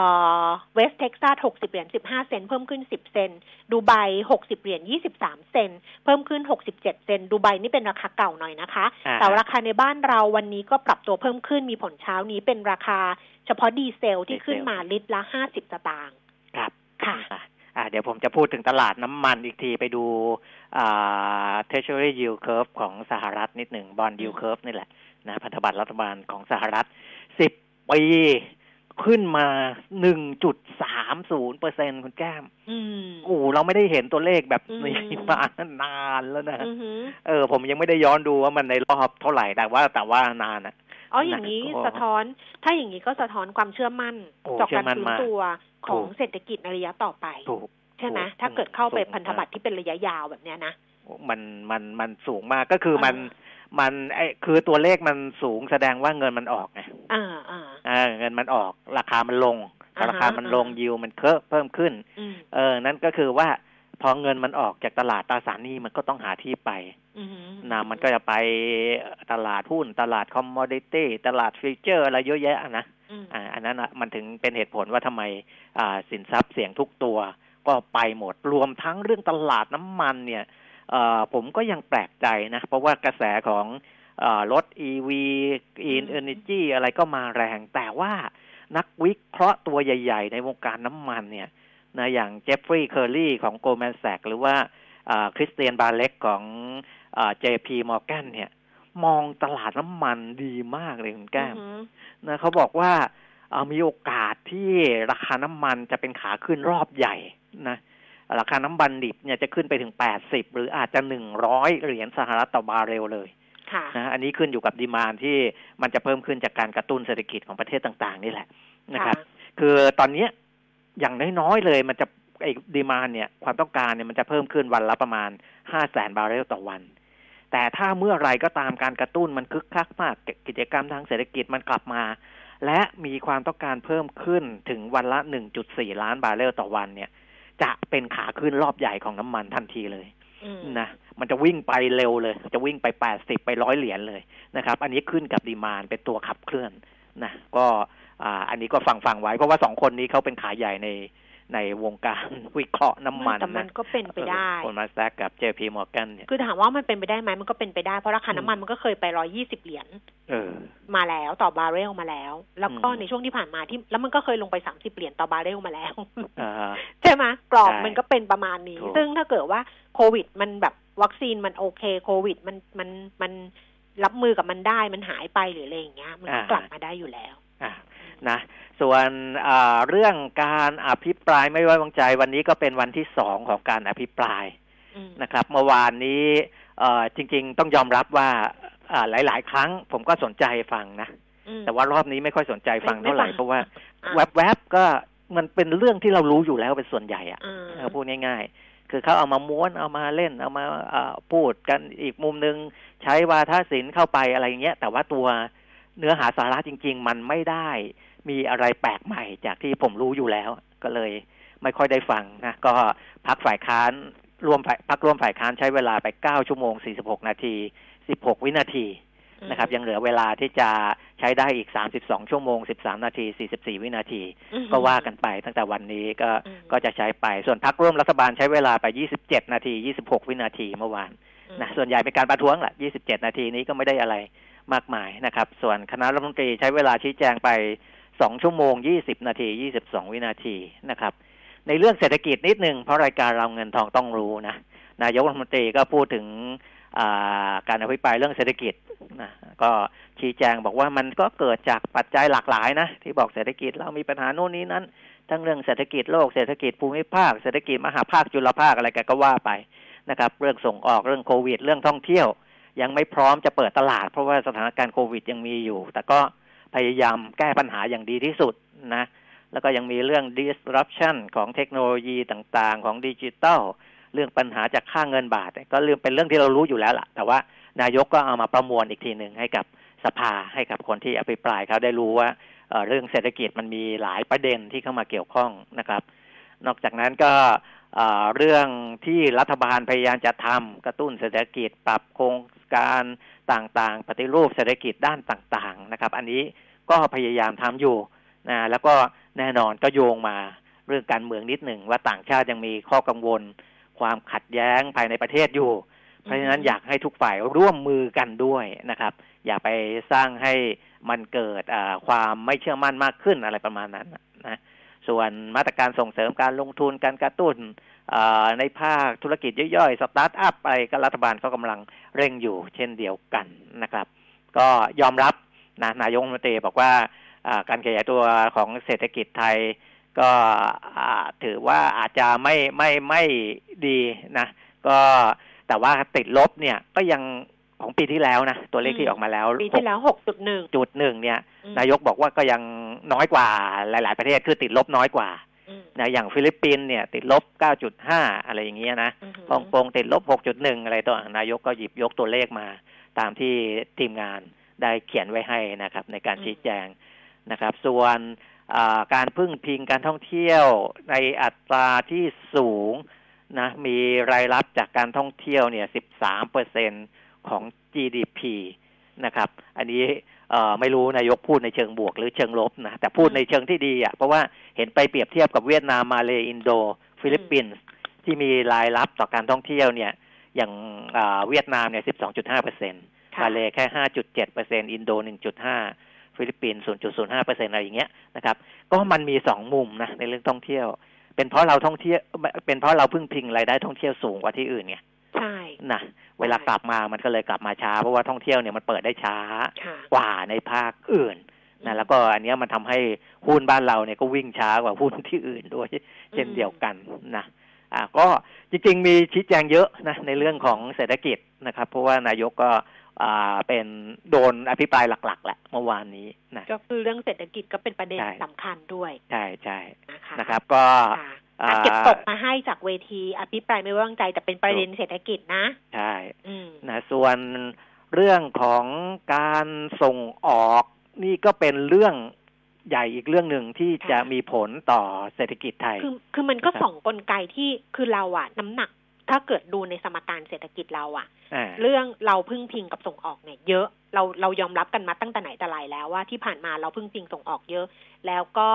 Speaker 1: อเวสเท็กซัส60เหรียญ15เซนต์เพิ่มขึ้น10เซนต์ดูไบ60เหรียญ23เซนต์เพิ่มขึ้น67เซนต์ดูไบนี่เป็นราคาเก่าหน่อยนะคะ
Speaker 2: อ่า
Speaker 1: แต่ราคาในบ้านเราวันนี้ก็ปรับตัวเพิ่มขึ้นมีผลเช้านี้เป็นราคา เฉพาะดีเซลที่ขึ้นมาลิตรละ50สตางค์
Speaker 2: ครับ
Speaker 1: ค่ะ
Speaker 2: อะอ่า เดี๋ยวผมจะพูดถึงตลาดน้ำมันอีกทีไปดูอ่า Treasury Yield Curve ของสหรัฐนิดหนึ่ง Bond Yield Curve นี่แหละนะพันธบัตรรัฐบาลของสหรัฐสิบปีขึ้นมาหนึ่งจุดสามศูนย์เปอร์เซ็นคุณแก้ม
Speaker 1: อืม
Speaker 2: โอ้เราไม่ได้เห็นตัวเลขแบบ
Speaker 1: อืม
Speaker 2: นี้มานานแล้วนะ
Speaker 1: อือหือ
Speaker 2: เออ ผมยังไม่ได้ย้อนดูว่ามันในรอบเท่าไหร่แต่ว่าแต่ว่านานอะ
Speaker 1: อ๋ออย่างนี้
Speaker 2: โอ้
Speaker 1: สะท้อน ถ้าอย่างนี้ก็สะท้อนความเชื่อมั่น
Speaker 2: โอ้
Speaker 1: ต่อ
Speaker 2: เชื่
Speaker 1: การ
Speaker 2: อมั่น
Speaker 1: ฟื้น
Speaker 2: มาก
Speaker 1: ตัว ของ
Speaker 2: ถูก
Speaker 1: เศรษฐกิจในระยะต่อไป
Speaker 2: ถูก
Speaker 1: ใช่ไหม
Speaker 2: ถูก
Speaker 1: ถ้าเกิดเข้าไป
Speaker 2: ถูก
Speaker 1: พันธบัตรที่เป็นระยะยาวแบบเนี้ยนะ
Speaker 2: มันมันมันสูงมากก็คือมัน
Speaker 1: อ่
Speaker 2: มันไอคือตัวเลขมันสูงแสดงว่าเงินมันออกไง
Speaker 1: อ่าอ่า
Speaker 2: เออเงินมันออก ราคามันลง
Speaker 1: อ่าฮะ
Speaker 2: ราคามันลง
Speaker 1: อ่า
Speaker 2: ยิวมันเพิ่มเพิ่มขึ้น
Speaker 1: อืม
Speaker 2: เออ นั่นก็คือว่าพอเงินมันออกจากตลาดตราสารหนี้มันก็ต้องหาที่ไป
Speaker 1: อือหือ
Speaker 2: นะมันก็จะไปตลาดหุ้น ตลาดคอมมอดิตี้ ตลาดฟิวเจอร์อะไรเยอะแยะนะ
Speaker 1: อืม
Speaker 2: อ่าอันนั้นอะมันถึงเป็นเหตุผลว่าทำไมอ่าสินทรัพย์เสี่ยงทุกตัว ก็ไปหมดรวมทั้งเรื่องตลาดน้ำมันเนี่ยเอ่อผมก็ยังแปลกใจนะ เพราะว่ากระแสของเออรถ EV Green Energy อะไรก็มาแรง แต่ว่านักวิเคราะห์ตัวใหญ่ ๆ ในวงการน้ำมันเนี่ยนะอย่างเจฟฟรีย์เคอร์รีของ Goldman Sachs หรือว่าคริสเตียนบาเล็กของอ่า JP Morgan เนี่ย มองตลาดน้ำมันดีมากเลยคุณแก้ม
Speaker 1: อือหือ
Speaker 2: นะเขาบอกว่าเอ่อมีโอกาสที่ราคาน้ำมันจะเป็นขาขึ้นรอบใหญ่นะราคาน้ำมันดิบเนี่ยจะขึ้นไปถึง80หรืออาจจะ100เหรียญสหรัฐต่อบาร์เรลเลย
Speaker 1: ค่ะ
Speaker 2: นะอันนี้ขึ้นอยู่กับ demand ที่มันจะเพิ่มขึ้นจากการกระตุ้นเศรษฐกิจของประเทศต่าง ๆ นี่แหละนะครับ คือตอนเนี้ยอย่างน้อยๆเลยมันจะไอ้ demand เนี่ยความต้องการเนี่ยมันจะเพิ่มขึ้นวันละประมาณ5แสนบาร์เรลต่อวัน แต่ถ้าเมื่อไหร่ก็ตามการกระตุ้นมันคึกคักมากกิจกรรมทางเศรษฐกิจมันกลับมา และมีความต้องการเพิ่มขึ้นถึงวันละ 1.4 ล้านบาร์เรลต่อวันเนี่ย จะเป็นขาขึ้นรอบใหญ่ของน้ำมันทันทีเลย
Speaker 1: อืม
Speaker 2: นะมันจะวิ่งไปเร็วเลย จะวิ่งไป 80 ไปร้อยเหรียญเลยนะครับ อันนี้ขึ้นกับดีมานเป็นตัวขับเคลื่อนนะก็อ่าอันนี้ก็ฟังฟังไว้เพราะว่าสองคนนี้เขาเป็นขายใหญ่ใน ในวงการวิเคราะห์น้ำมัน
Speaker 1: แต่มัน
Speaker 2: นะ
Speaker 1: ก็เป็นไปได้
Speaker 2: คนมาแซกกับ JP Morgan เนี่ย
Speaker 1: คือถามว่ามันเป็นไปได้ไหมมันก็เป็นไปได้เพราะราคาน้ำมัน
Speaker 2: อืม
Speaker 1: มันก็เคยไปร้อยี่สิบเหรียญ
Speaker 2: เออ
Speaker 1: มาแล้วต่อบาร์เรลมาแล้ว แล้วก็
Speaker 2: อืม
Speaker 1: ในช่วงที่ผ่านมาที่ แล้วมันก็เคยลงไปสามสิบเหรียญต่อบาร์เรลมาแล้ว
Speaker 2: อ่า
Speaker 1: ใช่ไหมกรอบ
Speaker 2: ใช่
Speaker 1: มันก็เป็นประมาณนี้
Speaker 2: ถูก
Speaker 1: ซึ่งถ้าเกิดว่าโควิด มันแบบวัคซีนมันโอเคโควิด มันมันมันรับมือกับมันได้มันหายไปหรืออะไรอย่างเงี้ย มันก็กลับมาได้อยู่แล้ว
Speaker 2: อะ นะส่วนอ่าเรื่องการอภิปรายไม่ไว้วางใจวันนี้ก็เป็นวันที่สองของการอภิปราย
Speaker 1: อืม
Speaker 2: นะครับ เมื่อวานนี้เอ่อจริง ๆ ต้องยอมรับว่าอ่าหลาย ๆ ครั้งผมก็สนใจฟังนะ
Speaker 1: อืม
Speaker 2: แต่ว่ารอบนี้ไม่ค่อยสนใจฟัง
Speaker 1: ไม่
Speaker 2: เท่าไหร่
Speaker 1: ไม่ฟัง
Speaker 2: เพราะว่า
Speaker 1: อะ
Speaker 2: แวบๆก็มันเป็นเรื่องที่เรารู้อยู่แล้วเป็นส่วนใหญ่อะ
Speaker 1: อ่า
Speaker 2: เออพูดง่ายๆ คือเขาเอามาม้วนเอามาเล่นเอามาเอ่อพูดกันอีกมุมหนึ่งใช้วาทศิลป์เข้าไปอะไรอย่างเงี้ยแต่ว่าตัวเนื้อหาสาระจริง ๆ มันไม่ได้ มีอะไรแปลกใหม่จากที่ผมรู้อยู่แล้ว ก็เลยไม่ค่อยได้ฟังนะก็พักฝ่ายค้านรวมฝ่ายพักร่วมฝ่ายค้านใช้เวลาไป9ชั่วโมง46นาที16วินาทีนะครับ ยังเหลือเวลาที่จะใช้ได้อีก32ชั่วโมง13นาที44วินาที
Speaker 1: อืม
Speaker 2: ก็ว่ากันไปตั้งแต่วันนี้ก็
Speaker 1: อืม
Speaker 2: ก็จะใช้ไปส่วนพักร่วมรัฐบาลใช้เวลาไป27นาที26วินาทีเมื่อวาน
Speaker 1: อืม
Speaker 2: นะส่วนใหญ่เป็นการประท้วงแหละ27นาทีนี้ก็ไม่ได้อะไรมากมายนะครับ ส่วนคณะรัฐมนตรีใช้เวลาชี้แจงไป 2ชั่วโมง20นาที22วินาทีนะครับ ในเรื่องเศรษฐกิจนิดนึงเพราะรายการเราเงินทองต้องรู้นะนายกรัฐมนตรีก็พูดถึงาการอภิปรายเรื่องเศรษฐกิจนะก็ชี้แจงบอกว่ามันก็เกิดจากปัจจัยหลากหลายนะ ที่บอกเศรษฐกิจเรามีปัญหาโน่นนี้นั้น ทั้งเรื่องเศรษฐกิจโลกเศรษฐกิจภูมิภาคเศรษฐกิจมหาภาคจุลภาคอะไรแกก็ว่าไปนะครับ เรื่องส่งออกเรื่องโควิด เรื่องท่องเที่ยว ยังไม่พร้อมจะเปิดตลาด เพราะว่าสถานการณ์โควิดยังมีอยู่ แต่ก็ พยายามแก้ปัญหาอย่างดีที่สุดนะ แล้วก็ยังมีเรื่อง disruption ของเทคโนโลยีต่างๆ ของดิจิทัลเรื่องปัญหาจากค่าเงินบาท ก็เรื่องเป็นเรื่องที่เรารู้อยู่แล้วล่ะ แต่ว่านายกก็เอามาประมวลอีกทีหนึ่งให้กับสภาให้กับคนที่อภิปรายเขาได้รู้ว่าเเรื่องเศรษฐกิจมันมีหลายประเด็นที่เข้ามาเกี่ยวข้องนะครับ นอกจากนั้นก็เรื่องที่รัฐบาลพยายามจะทำกระตุ้นเศรษฐกิจปรับโครงการ ต่างๆ ปฏิรูปเศรษฐกิจด้านต่างๆนะครับ อันนี้ก็พยายามทำอยู่นะแล้วก็แน่นอนก็โยงมาเรื่องการเมืองนิดหนึ่งว่าต่างชาติยังมีข้อกังวล ความขัดแย้งภายในประเทศอยู่ เพราะฉะนั้นอยากให้ทุกฝ่ายร่วมมือกันด้วยนะครับ อย่าไปสร้างให้มันเกิดความไม่เชื่อมั่นมากขึ้นอะไรประมาณนั้นนะส่วนมาตรการส่งเสริมการลงทุนการกระตุ้น ในภาคธุรกิจย่อยๆ สตาร์ทอัพอะไรก็รัฐบาลก็กำลังเร่งอยู่เช่นเดียวกันนะครับ ก็ยอมรับนะนายกรัฐมนตรีบอกว่าการขยายตัวของเศรษฐกิจไทยก็ถือว่าอาจจะไม่ไม่ไม่ดีนะ ก็แต่ว่าติดลบเนี่ยก็ยังของปีที่แล้วนะ ตัวเลขที่ออกมาแล้ว
Speaker 1: ปีที่แล้วหกจุดหนึ่ง
Speaker 2: จุดหนึ่งเนี่ย นายกบอกว่าก็ยังน้อยกว่าหลาย ๆ ประเทศคือติดลบน้อยกว่า นะอย่างฟิลิปปินส์เนี่ยติดลบเก้าจุดห้าอะไรอย่างเงี้ยนะฮ่องกงติดลบหกจุดหนึ่งอะไรตัวนายกก็หยิบยกตัวเลขมา ตามที่ทีมงานได้เขียนไว้ให้นะครับ ในการชี้แจงนะครับ ส่วนการพึ่งพิงการท่องเที่ยวในอัตราที่สูงนะมีรายรับจากการท่องเที่ยวเนี่ย 13เปอร์เซ็นต์ของ GDP นะครับ อันนี้ ไม่รู้นายกพูดในเชิงบวกหรือเชิงลบนะแต่พูดในเชิงที่ดีอะเพราะว่าเห็นไปเปรียบเทียบกับเวียดนามมาเลอินโด ฟิลิปปินส์ที่มีรายรับต่อการท่องเที่ยวเนี่ย อย่างเวียดนามเนี่ย12.5เปอร์เซ็นต์มาเลแค่5.7เปอร์เซ็นต์อินโด1.5ฟิลิปปินส์0.05เปอร์เซ็นต์อะไรอย่างเงี้ยนะครับ ก็มันมีสองมุมนะในเรื่องท่องเที่ยว เป็นเพราะเราท่องเที่ยวเป็นเพราะเราพึ่งพิงรายได้ท่องเที่ยวสูงกว่าที่อื่นไง
Speaker 1: ใช่
Speaker 2: นะ เวลากลับมามันก็เลยกลับมาช้า เพราะว่าท่องเที่ยวเนี่ยมันเปิดได้ช้ากว่าในภาคอื่นนะแล้วก็อันนี้มันทำให้หุ้นบ้านเราเนี่ยก็วิ่งช้ากว่าหุ้นที่อื่นด้วย เช่นเดียวกันนะอ่าก็จริงๆมีชี้แจงเยอะนะในเรื่องของเศรษฐกิจนะครับ เพราะว่านายกก็อ่าเป็นโดนอภิปรายหลักๆแหละเมื่อวานนี้นะ
Speaker 1: ก็คือเรื่องเศรษฐกิจก็เป็นประเด็นสำคัญด้วย
Speaker 2: ใช่ใช่นะครับ ก็
Speaker 1: เก็บตกมาให้จากเวทีอภิปรายไม่ไว้วางใจแต่เป็นประเด็นเศรษฐกิจนะ
Speaker 2: ใช่นะส่วนเรื่องของการส่งออกนี่ก็เป็นเรื่องใหญ่อีกเรื่องหนึ่งที่จะมีผลต่อเศรษฐกิจไทย
Speaker 1: คือคือมันก็ส่องกลไกที่คือเราอะน้ำหนักถ้าเกิดดูในสมการเศรษฐกิจเราอะเรื่องเราพึ่งพิงกับส่งออกเนี่ยเยอะเราเรายอมรับกันมาตั้งแต่ไหนแต่ไรแล้วว่าที่ผ่านมาเราพึ่งพิงส่งออกเยอะ แล้วก็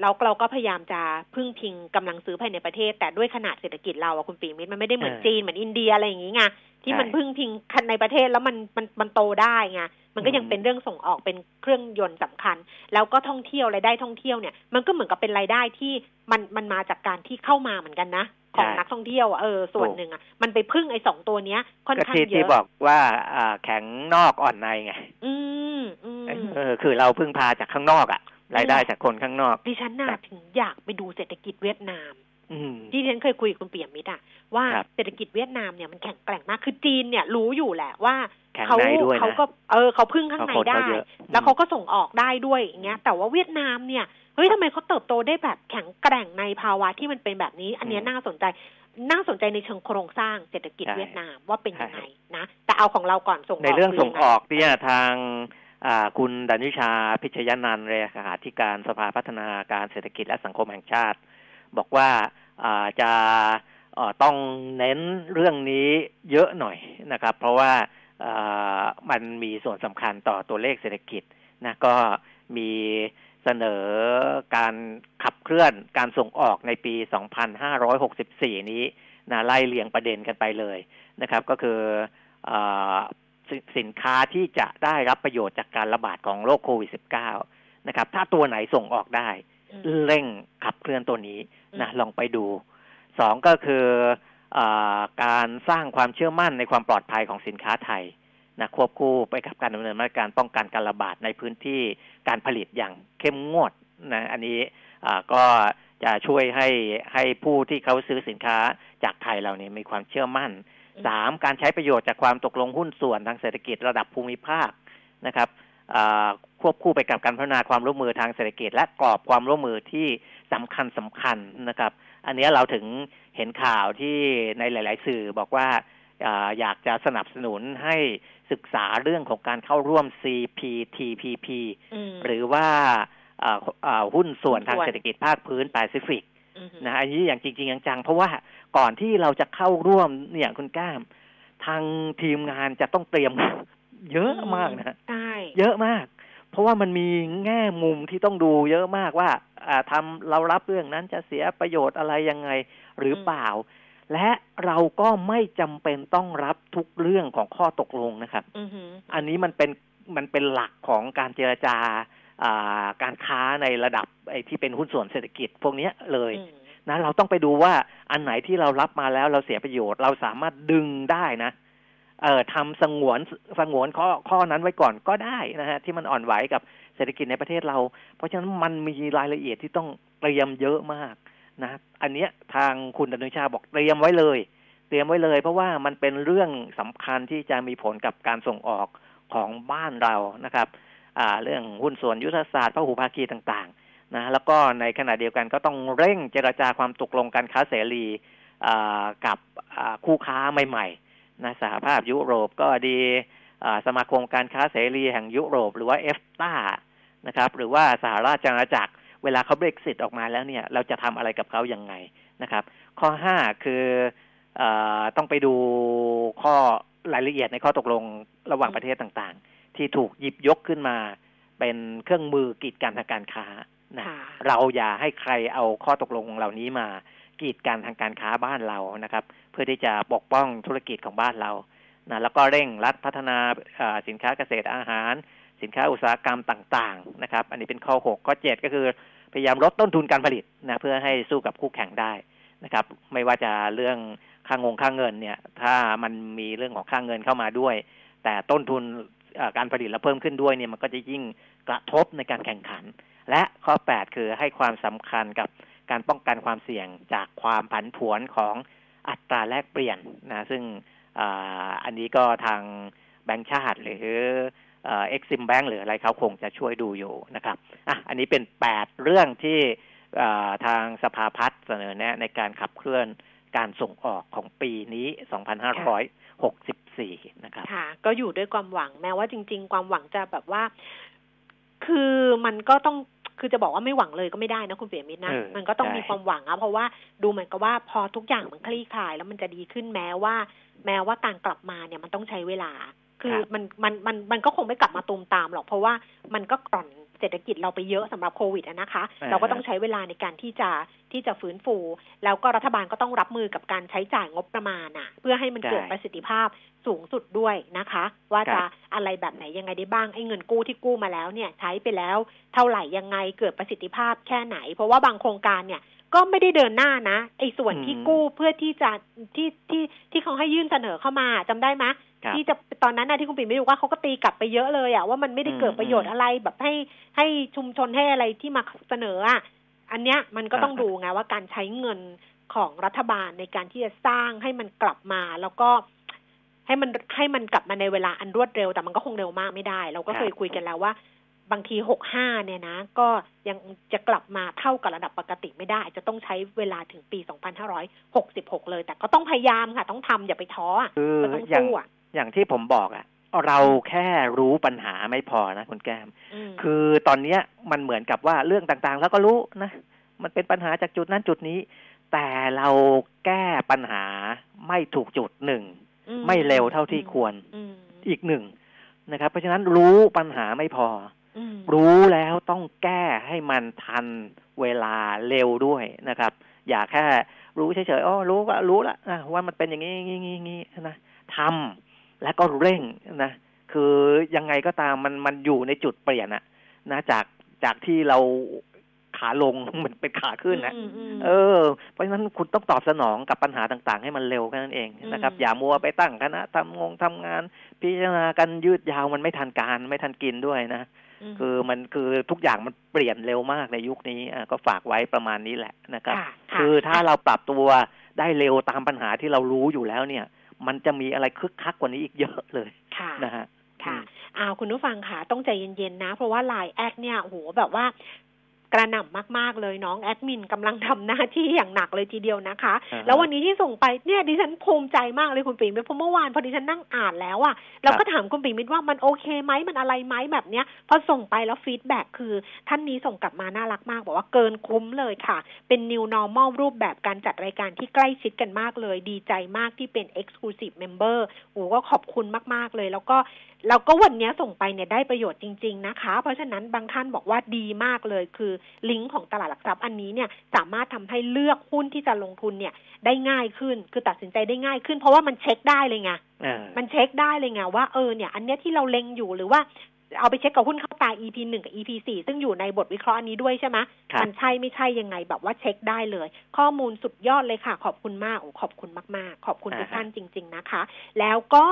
Speaker 1: เราเราก็พยายามจะพึ่งพิงกำลังซื้อภายในประเทศ แต่ด้วยขนาดเศรษฐกิจเราอะคุณปีมิตรมันไม่ได้เหมือนจีนเหมือนอินเดียอะไรอย่างงี้ไงที่มันพึ่งพิงในประเทศแล้วมันมันมันโตได้ไงมันก็ยังเป็นเรื่องส่งออกเป็นเครื่องยนต์สำคัญ แล้วก็ท่องเที่ยวรายได้ท่องเที่ยวเนี่ยมันก็เหมือนกับเป็นรายได้ที่มันมันมาจากการที่เข้ามาเหมือนกันนะของนักท่องเที่ยวเออส่วนหนึ่งอะมันไปพึ่งไอ้สองตัวเนี้ย ค่อนข้างเยอะ
Speaker 2: ที่บอกว่าอ่าแข็งนอกอ่อนในไง
Speaker 1: อืมอืม
Speaker 2: เออคือเราพึ่งพาจากข้างนอกอะ รายได้จากคนข้างนอก
Speaker 1: ดิฉันน่าถึงอยากไปดูเศรษฐกิจเวียดนามที่ฉันเคยคุยกับคุณเปี่ยมมิตรอะว่าเศรษฐกิจเวียดนามเนี่ยมันแข็งแกร่งมากคือจีนเนี่ยรู้อยู่แหละว่าเขาเขาก็เออเขาพึ่งข้างในได้ แล้วเขาก็ส่งออกได้ด้วยอย่างเงี้ย แต่ว่าเวียดนามเนี่ยเฮ้ยทำไมเขาเติบโตได้แบบแข็งแกร่งในภาวะที่มันเป็นแบบนี้ อันนี้น่าสนใจน่าสนใจในเชิงโครงสร้างเศรษฐกิจเวียดนามว่าเป็นยังไงนะ แต่เอาของเราก่อนส่งออก
Speaker 2: ในเรื่องส่งออกเนี่ยทาง คุณดันิชาพิชยนันท์เลขาธิการสภาพัฒนาการเศรษฐกิจและสังคมแห่งชาติ บอกว่าจะต้องเน้นเรื่องนี้เยอะหน่อยนะครับ เพราะว่ามันมีส่วนสำคัญต่อตัวเลขเศรษฐกิจนะก็มีเสนอการขับเคลื่อนการส่งออกในปี 2564 นี้นะไล่เลียงประเด็นกันไปเลยนะครับ ก็คืออ สินค้าที่จะได้รับประโยชน์จากการระบาดของโรคโควิด -19 นะครับ ถ้าตัวไหนส่งออกได้ เร่งขับเคลื่อนตัวนี้นะลองไปดูสองก็คืออการสร้างความเชื่อมั่นในความปลอดภัยของสินค้าไทยนะควบคู่ไปกับการดำเนินมาตรการป้องกันการระบาดในพื้นที่การผลิตอย่างเข้มงวดนะอันนี้ก็จะช่วยให้ให้ผู้ที่เขาซื้อสินค้าจากไทยเราเนี่ยมีความเชื่อมั่น สามการใช้ประโยชน์จากความตกลงหุ้นส่วนทางเศรษฐกิจระดับภูมิภาคนะครับควบคู่ไปกับการพัฒนาความร่วมมือทางเศรษฐกิจ และกรอบความร่วมมือที่สำคัญสำคัญนะครับ อันนี้เราถึงเห็นข่าวที่ในหลาย ๆ สื่อบอกว่าอาอยากจะสนับสนุนให้ศึกษาเรื่องของการเข้าร่วม CPTPP
Speaker 1: อืม
Speaker 2: หรือว่าอ่าอ่าหุ้นส่วน
Speaker 1: หุ้นส่วน
Speaker 2: ทางเศรษฐกิจภาคพื้นแปซิฟิก
Speaker 1: อือฮึ
Speaker 2: นะอันนี้อย่างจริง ๆ จังๆ เพราะว่า ก่อนที่เราจะเข้าร่วมเนี่ยคุณก้าม ทางทีมงานจะต้องเตรียม เยอะมากนะฮะ
Speaker 1: ใช่
Speaker 2: เยอะมาก เพราะว่ามันมีแง่มุมที่ต้องดูเยอะมากว่าอ่าทำเรารับเรื่องนั้นจะเสียประโยชน์อะไรยังไงหรือเปล่า และเราก็ไม่จำเป็นต้องรับทุกเรื่องของข้อตกลงนะครับ
Speaker 1: อือฮึ
Speaker 2: อันนี้มันเป็นมันเป็นหลักของการเจรจาอ่าการค้าในระดับไอ้ที่เป็นหุ้นส่วนเศรษฐกิจพวกเนี้ยเลย
Speaker 1: อืม
Speaker 2: นะเราต้องไปดูว่าอันไหนที่เรารับมาแล้วเราเสียประโยชน์ เราสามารถดึงได้นะเอ่อทำสงวนสงวนข้อข้อนั้นไว้ก่อนก็ได้นะฮะที่มันอ่อนไหวกับเศรษฐกิจในประเทศเรา เพราะฉะนั้นมันมีรายละเอียดที่ต้องเตรียมเยอะมากนะ อันเนี้ยทางคุณดนุชาบอกเตรียมไว้เลย เตรียมไว้เลย เพราะว่ามันเป็นเรื่องสำคัญที่จะมีผลกับการส่งออกของบ้านเรานะครับ อ่า เรื่องหุ้นส่วนยุทธศาสตร์พหุภาคีต่างๆ นะแล้วก็ในขณะเดียวกันก็ต้องเร่งเจรจาความตกลงการค้าเสรีกับคู่ค้าใหม่ๆนะสหภาพยุโรปก็ดีสมาคมการค้าเสรีแห่งยุโรป หรือว่าเอฟตานะครับ หรือว่าสหราชอาณาจักรเวลาเขาเบรกซิตออกมาแล้วเนี่ย เราจะทำอะไรกับเขาอยังไงนะครับ ข้อห้าคืออต้องไปดูข้อรายละเอียดในข้อตกลงระหว่างประเทศต่างๆ ที่ถูกหยิบยกขึ้นมาเป็นเครื่องมือกีดกันทางการค้า นะ
Speaker 1: ค่ะ
Speaker 2: เราอย่าให้ใครเอาข้อตกลงเหล่านี้มากีดกันทางการค้าบ้านเรานะครับ เพื่อที่จะปกป้องธุรกิจของบ้านเรานะแล้วก็เร่งรัดพัฒนาอ่าสินค้าเกษตรอาหาร สินค้าอุตสาหกรรมต่างๆนะครับ อันนี้เป็นข้อหกข้อเจ็ดก็คือพยายามลดต้นทุนการผลิตนะเพื่อให้สู้กับคู่แข่งได้นะครับ ไม่ว่าจะเรื่องค่างงค่าเงินเนี่ย ถ้ามันมีเรื่องของค่าเงินเข้ามาด้วย แต่ต้นทุนเอ่อการผลิตเราเพิ่มขึ้นด้วยเนี่ยมันก็จะยิ่งกระทบในการแข่งขัน และข้อ 8 คือให้ความสำคัญกับการป้องกันความเสี่ยงจากความผันผวนของอัตราแลกเปลี่ยนนะซึ่งอ,อันนี้ก็ทางแบงก์ชาติหรือเอ็กซิมแบงหรืออะไรเขาคงจะช่วยดูอยู่นะครับอะอันนี้เป็น8เรื่องที่ทางสภาพัฒน์เสนอแนะในการขับเคลื่อนการส่งออกของปีนี้ 2564 นะครับ
Speaker 1: ค่ะ ก็อยู่ด้วยความหวังแม้ว่าจริง ๆ ความหวังจะแบบว่า คือมันก็ต้องคือจะบอกว่าไม่หวังเลยก็ไม่ได้นะคุณเปียมิตรนะ
Speaker 2: เออ
Speaker 1: มันก็ต้อง
Speaker 2: ใช่
Speaker 1: มีความหวังอะเพราะว่าดูเหมือนกับว่าพอทุกอย่างมันคลี่คลาย แล้วมันจะดีขึ้นแม้ว่า แม้ว่าการกลับมาเนี่ยมันต้องใช้เวลา คือมันมันมันมันก็คงไม่กลับมาตูมตามหรอกเพราะว่ามันก็กร่อน เศรษฐกิจเราไปเยอะสำหรับโควิดอะนะคะ
Speaker 2: อ่า
Speaker 1: เราก็ต้องใช้เวลาในการที่จะที่จะฟื้นฟู แล้วก็รัฐบาลก็ต้องรับมือกับการใช้จ่ายงบประมาณอะเพื่อให้มันเกิด
Speaker 2: ใช่
Speaker 1: ประสิทธิภาพสูงสุดด้วยนะคะ ว่า
Speaker 2: ครั
Speaker 1: จะ
Speaker 2: บ
Speaker 1: อะไรแบบไหนยังไงได้บ้างไอ้เงินกู้ที่กู้มาแล้วเนี่ย ใช้ไปแล้วเท่าไหร่ยังไงเกิดประสิทธิภาพแค่ไหน เพราะว่าบางโครงการเนี่ยก็ไม่ได้เดินหน้านะไอ้ส่วนที่กู้เพื่อที่จะที่ที่ที่เขาให้ยื่นเสนอเข้ามาจำได้ไหม
Speaker 2: ครับ
Speaker 1: ที่จะตอนนั้นนะที่คุณปิ่นไม่รู้ว่าเขาก็ตีกลับไปเยอะเลยอะว่ามันไม่ได้เกิดประโยชน์อะไรแบบให้ให้ชุมชนให้อะไรที่มาเสนออะอันเนี้ยมันก็ต้อง
Speaker 2: อ่า
Speaker 1: ดูไงว่าการใช้เงินของรัฐบาลในการที่จะสร้างให้มันกลับมาแล้วก็ให้มันให้มันกลับมาในเวลาอันรวดเร็ว แต่มันก็คงเร็วมากไม่ได้ เราก็เคยคุยกันแล้วว่า บางทีหกห้าเนี่ยนะ ก็ยังจะกลับมาเท่ากับระดับปกติไม่ได้ จะต้องใช้เวลาถึงปี2566เลย แต่ก็ต้องพยายามค่ะ ต้องทำอย่าไปท้ออะ
Speaker 2: คือ
Speaker 1: ก็ต้อง
Speaker 2: อย่าง
Speaker 1: สู้ อะ
Speaker 2: อย่างที่ผมบอกอะเราแค่รู้ปัญหาไม่พอนะคุณแก้ม
Speaker 1: ม
Speaker 2: คือตอนเนี้ยมันเหมือนกับว่าเรื่องต่างๆ แล้วก็รู้นะ มันเป็นปัญหาจากจุดนั้นจุดนี้ แต่เราแก้ปัญหาไม่ถูกจุดหนึ่ง ไม่เร็วเท่าที่ควร
Speaker 1: อืม
Speaker 2: อีกหนึ่งนะครับ เพราะฉะนั้นรู้ปัญหาไม่พอ
Speaker 1: อืม
Speaker 2: รู้แล้วต้องแก้ให้มันทันเวลาเร็วด้วยนะครับ อย่าแค่รู้เฉยๆอ๋อรู้ก็รู้ละอะว่ามันเป็นอย่างนี้งี้งี้งี้นะทำ แล้วก็เร่งนะ คือยังไงก็ตามมันมันอยู่ในจุดเปลี่ยนอะนะจากจากที่เราขาลงมันเป็นขาขึ้นนะ
Speaker 1: อืมอืม
Speaker 2: เออ เพราะฉะนั้นคุณต้องตอบสนองกับปัญหาต่างๆ ให้มันเร็วแค่นั้นเองนะครับ
Speaker 1: อืม
Speaker 2: อย่ามัวไปตั้งคณะทำงงทำงาน พิจารณากันยืดยาวมันไม่ทันการไม่ทันกินด้วยนะ
Speaker 1: ม
Speaker 2: คือมันคือทุกอย่างมันเปลี่ยนเร็วมากในยุคนี้อะก็ฝากไว้ประมาณนี้แหละนะครับ
Speaker 1: ค่ะะ
Speaker 2: คือถ้าเราปรับตัวได้เร็วตามปัญหาที่เรารู้อยู่แล้วเนี่ย มันจะมีอะไรคึกคักกว่านี้อีกเยอะเลย
Speaker 1: ค่ะ
Speaker 2: นะฮะ
Speaker 1: ค่ะ
Speaker 2: อืม
Speaker 1: อ้าวคุณผู้ฟังค่ะ ต้องใจเย็นๆนะ เพราะว่าไลน์แอดเนี่ยโอ้โหแบบว่า กระหน่ำมาก ๆ เลยน้องแอดมินกำลังทำหน้าที่อย่างหนักเลยทีเดียวนะคะ
Speaker 2: อ่าฮะ
Speaker 1: แล้ววันนี้ที่ส่งไปเนี่ยดิฉันภูมิใจมากเลยคุณปิ่มเพราะเมื่อวานพอดิฉันนั่งอ่านแล้วอะเราก็ถามคุณปิ่มมิตรว่ามันโอเคไหมมันอะไรไหมแบบเนี้ยพอส่งไปแล้ว feedback คือ ท่านนี้ส่งกลับมาน่ารักมาก บอกว่าเกินคุ้มเลยค่ะ เป็น new normal รูปแบบการจัดรายการที่ใกล้ชิดกันมากเลย ดีใจมากที่เป็น exclusive member โอ้ก็ขอบคุณมาก ๆ เลย แล้วก็ แล้วก็วันนี้ส่งไปเนี่ยได้ประโยชน์จริง ๆ นะคะ เพราะฉะนั้นบางท่านบอกว่าดีมากเลย คือลิงก์ของตลาดหลักทรัพย์อันนี้เนี่ยสามารถทำให้เลือกหุ้นที่จะลงทุนเนี่ยได้ง่ายขึ้น คือตัดสินใจได้ง่ายขึ้น เพราะว่ามันเช็คได้เลยไง
Speaker 2: เออ
Speaker 1: มันเช็คได้เลยไงว่าเออเนี่ย อันเนี้ยที่เราเล็งอยู่หรือว่าเอาไปเช็คกับหุ้นเข้าตา EP หนึ่งกับ EP สี่ซึ่งอยู่ในบทวิเคราะห์อันนี้ด้วยใช่ไหม
Speaker 2: ครับ
Speaker 1: มันใช่ไม่ใช่ยังไงแบบว่าเช็คได้เลย ข้อมูลสุดยอดเลยค่ะ ขอบคุณมากโอ้ขอบคุณมาก ๆ ขอบคุณทุกท่านจริง ๆ นะคะ แล้วก็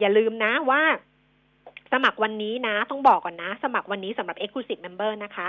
Speaker 1: อย่าลืมนะว่า สมัครวันนี้นะ ต้องบอกก่อนนะ สมัครวันนี้สำหรับ Exclusive Member นะคะ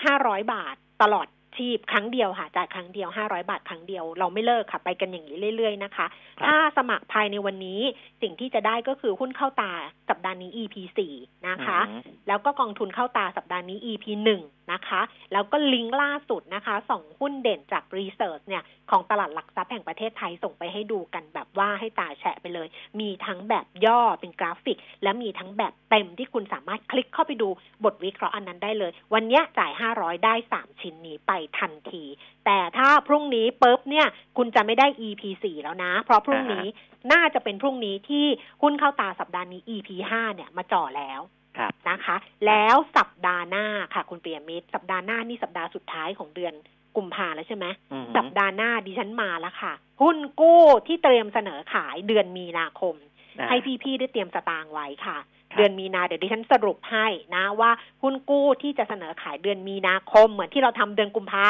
Speaker 1: 500 บาทตลอด ชีพครั้งเดียวค่ะจ่ายครั้งเดียว500บาทครั้งเดียวเราไม่เลิกค่ะ ไปกันอย่างนี้เรื่อยๆนะคะ
Speaker 2: ครับ
Speaker 1: ถ้าสมัครภายในวันนี้สิ่งที่จะได้ก็คือหุ้นเข้าตาสัปดาห์นี้ EP 4นะคะ
Speaker 2: อืม
Speaker 1: แล้วก็กองทุนเข้าตาสัปดาห์นี้ EP หนึ่งนะคะ แล้วก็ลิงก์ล่าสุดนะคะสองหุ้นเด่นจากรีเสิร์ชเนี่ยของตลาดหลักทรัพย์แห่งประเทศไทยส่งไปให้ดูกันแบบว่าให้ตาแฉะไปเลย มีทั้งแบบย่อเป็นกราฟิก และมีทั้งแบบเต็มที่คุณสามารถคลิกเข้าไปดูบทวิเคราะห์อันนั้นได้เลย วันเนี้ยจ่าย 500 ได้ 3 ชิ้นนี้ไปทันที แต่ถ้าพรุ่งนี้ปุ๊บเนี่ยคุณจะไม่ได้ EP 4แล้วนะ เพราะพรุ่งนี้น่าจะเป็นพรุ่งนี้ที่หุ้นเข้าตาสัปดาห์นี้ EP 5เนี่ยมาจ่อแล้ว
Speaker 2: ครับ
Speaker 1: นะคะ แล้วสัปดาห์หน้าค่ะ คุณเปียมิตรสัปดาห์หน้านี่สัปดาห์สุดท้ายของเดือนกุมภาแล้วใช่ไหม
Speaker 2: อืม
Speaker 1: สัปดาห์หน้าดิฉันมาแล้วค่ะ หุ้นกู้ที่เตรียมเสนอขายเดือนมีนาคม
Speaker 2: อ่า
Speaker 1: ให้พี่ๆได้เตรียมสตางค์ไว้ค่ะ
Speaker 2: ครับ
Speaker 1: เดือนมีนาเดี๋ยวดิฉันสรุปให้นะว่าหุ้นกู้ที่จะเสนอขายเดือนมีนาคม เหมือนที่เราทำเดือนกุมภา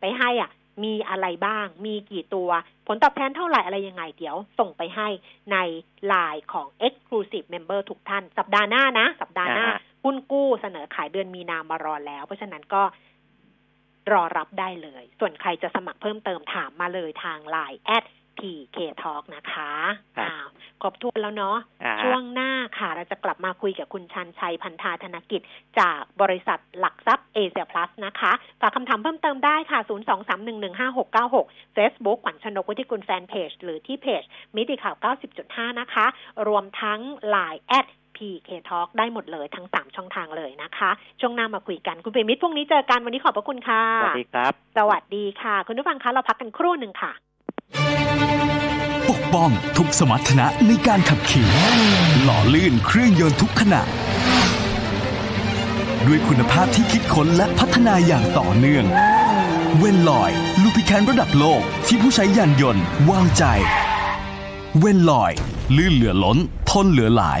Speaker 1: ไปให้อะ มีอะไรบ้าง มีกี่ตัว ผลตอบแทนเท่าไหร่อะไรยังไงเดี๋ยว ส่งไปให้ในไลน์ของ Exclusive Member ทุกท่าน สัปดาห์หน้านะ สัปดาห์หน้า
Speaker 2: อ่าฮะ
Speaker 1: หุ้นกู้เสนอขายเดือนมีนามารอแล้ว เพราะฉะนั้นก็รอรับได้เลย ส่วนใครจะสมัครเพิ่มเติมถามมาเลยทางไลน์แอด PK Talk นะคะ
Speaker 2: ครับ
Speaker 1: อ้าว ครบถ้วนแล้วเนาะ
Speaker 2: อ่า
Speaker 1: ช่วงหน้าค่ะ เราจะกลับมาคุยกับคุณชันชัยพันธาธนกิจ จากบริษัทหลักทรัพย์เอเชียพลัสนะคะ ฝากคำถามเพิ่มเติมได้ค่ะ 023115696 Facebook ขวัญชนกวุฒิกุลแฟนเพจ หรือที่เพจ มิติข่าว 90.5 นะคะ รวมทั้ง Line แอด PK Talk ได้หมดเลยทั้ง 3 ช่องทางเลยนะคะ ช่วงหน้ามาคุยกันคุณเปรมิตรพรุ่งนี้เจอกันวันนี้ขอบพระคุณค่ะ
Speaker 2: สวัสดีครับ
Speaker 1: สวัสดีค่ะ คุณผู้ฟังคะเราพักกันครู่หนึ่งค่ะ
Speaker 3: ปกป้องทุกสมรรถนะในการขับขี่ หล่อลื่นเครื่องยนต์ทุกขณะ ด้วยคุณภาพที่คิดค้นและพัฒนาอย่างต่อเนื่อง เวนลอยลูพิแคนระดับโลกที่ผู้ใช้ยานยนต์วางใจ เวนลอย ลื่นเหลือล้น ทนเหลือหลาย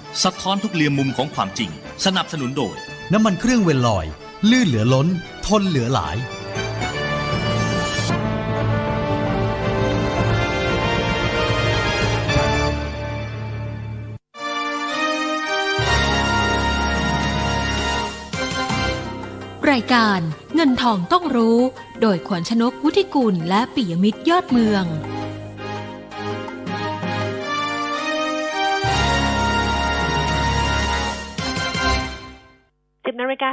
Speaker 4: สะท้อนทุกเรียมมุมของความจริง สนับสนุนโดย
Speaker 5: น้ำมันเครื่องเวนลอย ลื่นเหลือล้น ทนเหลือหลาย
Speaker 6: รายการเงินทองต้องรู้ โดยขวัญชนกวุฒิกุลและปิยมิตรยอดเมือง
Speaker 1: นาฬิกา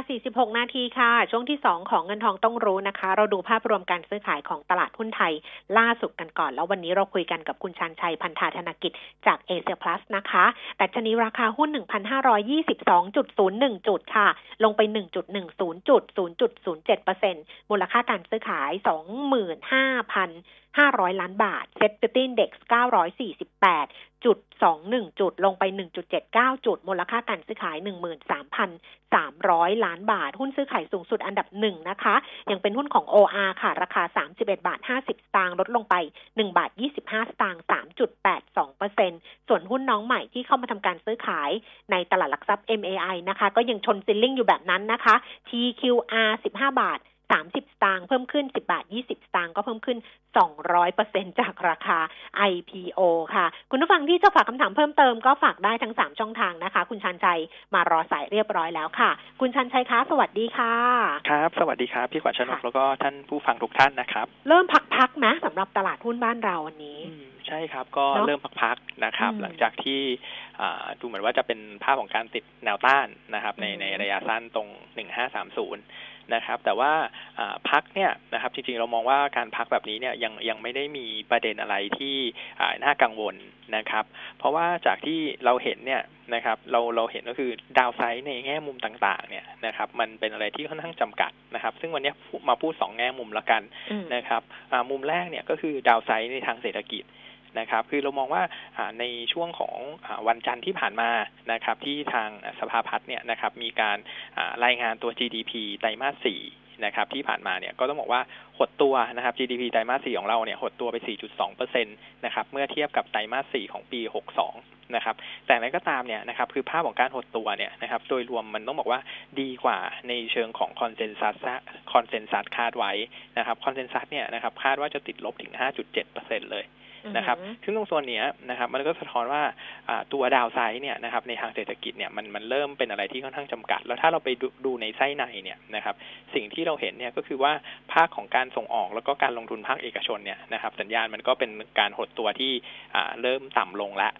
Speaker 1: 46 นาทีค่ะ ช่วงที่ 2 ของเงินทองต้องรู้นะคะ เราดูภาพรวมการซื้อขายของตลาดหุ้นไทย ล่าสุดกันก่อน แล้ววันนี้เราคุยกันกับคุณชาญชัยพันธาธนากิจจากเอเชียพลัสนะคะดัชนีราคาหุ้น 1,522.01 จุดค่ะ ลงไป 1.10จุด0.07%มูลค่าการซื้อขาย 25,000 500 ล้านบาท SET Index 948จุด21 จุดลงไป 1.79 จุด มูลค่าการซื้อขาย 13,300 ล้านบาท หุ้นซื้อขายสูงสุดอันดับหนึ่งนะคะ ยังเป็นหุ้นของ OR ค่ะ ราคา 31 บาท 50 สตางค์ลดลงไป 1 บาท 25 สตางค์3.82%ส่วนหุ้นน้องใหม่ที่เข้ามาทำการซื้อขายในตลาดหลักทรัพย์ MAI นะคะ ก็ยังชนซิลลิ่งอยู่แบบนั้นนะคะ TQR 15 บาท 30สตางค์เพิ่มขึ้น10บาท20สตางค์ก็เพิ่มขึ้น200%จากราคา IPO ค่ะ คุณผู้ฟังที่จะฝากคำถามเพิ่มเติมก็ฝากได้ทั้ง3ช่องทางนะคะ คุณชันชัยมารอสายเรียบร้อยแล้วค่ะ คุณชันชัยคะสวัสดีค่ะ
Speaker 7: ครับ สวัสดีครับ พี่ขวัญชนก
Speaker 1: ค่ะ
Speaker 7: แล้วก็ท่านผู้ฟังทุกท่านนะครับ
Speaker 1: เริ่มพักๆนะสำหรับตลาดหุ้นบ้านเราวันนี้
Speaker 7: อืม ใช่ครับก็
Speaker 1: เนอะ
Speaker 7: เริ่มพักๆนะครับ
Speaker 1: อืม
Speaker 7: หลังจากที่อ่าดูเหมือนว่าจะเป็นภาพของการติดแนวต้านนะครับ ใน
Speaker 1: อืม
Speaker 7: ในระยะสั้นตรง1530นะครับ แต่ว่าอ่าพักเนี่ยนะครับ จริงๆเรามองว่าการพักแบบนี้เนี่ยยังยังไม่ได้มีประเด็นอะไรที่อ่าน่ากังวลนะครับ เพราะว่าจากที่เราเห็นเนี่ยนะครับ เราเราเห็นก็คือดาวไซด์ในแง่มุมต่างๆ เนี่ยนะครับ มันเป็นอะไรที่ค่อนข้างจำกัดนะครับ ซึ่งวันนี้พูดมาพูดสองแง่มุมละกัน
Speaker 1: อืม
Speaker 7: นะครับอ่ามุมแรกเนี่ยก็คือดาวไซด์ในทางเศรษฐกิจ นะครับ คือเรามองว่าในช่วงของวันจันทร์ที่ผ่านมานะครับ ที่ทางสภาพัฒน์เนี่ยนะครับ มีการรายงานตัว GDP ไตรมาสสี่นะครับที่ผ่านมาเนี่ยก็ต้องบอกว่าหดตัวนะครับ GDP ไตรมาสสี่ของเราเนี่ยหดตัวไป 4.2เปอร์เซ็นต์นะครับเมื่อเทียบกับไตรมาสสี่ของปี 62 นะครับ แต่อะไรก็ตามเนี่ยนะครับคือภาพของการหดตัวเนี่ยนะครับโดยรวมมันต้องบอกว่าดีกว่าในเชิงของ consensus consensus คาดไว้นะครับ consensus เนี่ยนะครับคาดว่าจะติดลบถึง 5.7เปอร์เซ็นต์เลย นะครับ ซึ่งตรงส่วนนี้นะครับ มันก็สะท้อนว่าตัวดาวไซด์เนี่ยนะครับในทางเศรษฐกิจเนี่ยมันมันเริ่มเป็นอะไรที่ค่อนข้างจำกัด แล้วถ้าเราไปดูดูในไส้ในเนี่ยนะครับ สิ่งที่เราเห็นเนี่ยก็คือว่าภาคของการส่งออกแล้วก็การลงทุนภาคเอกชนเนี่ยนะครับ สัญญาณมันก็เป็นการหดตัวที่เริ่มต่ำลงแล้ว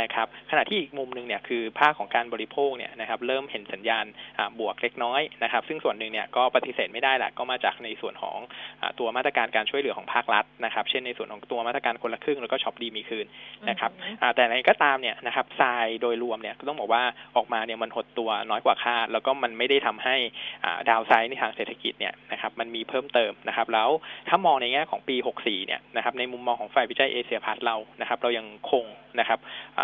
Speaker 7: นะครับขณะที่อีกมุมหนึ่งเนี่ยคือภาคของการบริโภคเนี่ยนะครับเริ่มเห็นสัญญาณอ่าบวกเล็กน้อยนะครับ ซึ่งส่วนหนึ่งเนี่ยก็ปฏิเสธไม่ได้แหละก็มาจากในส่วนของอ่าตัวมาตรการการช่วยเหลือของภาครัฐนะครับ เช่นในส่วนของตัวมาตรการคนละครึ่งแล้วก็ช็อปดีมีคืนนะครับ
Speaker 1: อือฮึ
Speaker 7: อ่าแต่อะไรก็ตามเนี่ยนะครับทรายโดยรวมเนี่ยก็ต้องบอกว่าออกมาเนี่ยมันหดตัวน้อยกว่าคาด แล้วก็มันไม่ได้ทำให้อ่า downside ในทางเศรษฐกิจเนี่ยนะครับมันมีเพิ่มเติมนะครับ แล้วถ้ามองในแง่ของปี 64 เนี่ยนะครับในมุมมองของฝ่ายวิจัยเอเชียพลัสเรานะครับ เรายังคงนะครับอ่า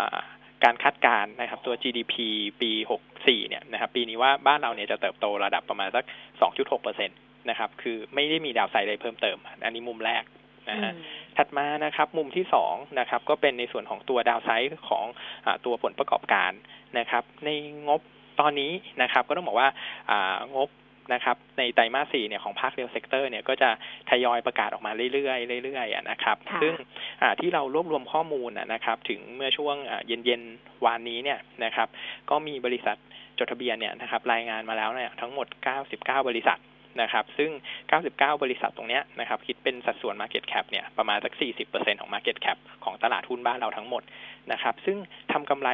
Speaker 7: การคาดการณ์นะครับตัว GDP ปี 64 เนี่ยนะครับปีนี้ว่าบ้านเราเนี่ยจะเติบโตระดับประมาณสัก 2.6เปอร์เซ็นต์นะครับคือไม่ได้มี downside อะไรเพิ่มเติม อันนี้มุมแรกนะฮะ
Speaker 1: อืม
Speaker 7: ถัดมานะครับมุมที่สองนะครับก็เป็นในส่วนของตัว downside ของอาตัวผลประกอบการนะครับในงบตอนนี้นะครับก็ต้องบอกว่าอ่างบ นะครับในไตรมาสสี่เนี่ยของภาค real sector เนี่ยก็จะทยอยประกาศออกมาเรื่อยๆเรื่อยๆอะนะครับ
Speaker 1: ค่ะ
Speaker 7: ซึ่งอ่าที่เรารวบรวมข้อมูลนะนะครับ ถึงเมื่อช่วงอ่าเย็นๆวานนี้เนี่ยนะครับ ก็มีบริษัทจดทะเบียนเนี่ยนะครับรายงานมาแล้วเนี่ยทั้งหมด 99 บริษัทนะครับ ซึ่ง 99 บริษัทตรงเนี้ยนะครับ คิดเป็นสัดส่วน Market Cap เนี่ยประมาณสัก 40%ของ Market Cap ของตลาดหุ้นบ้านเราทั้งหมดนะครับ ซึ่งทำกำไร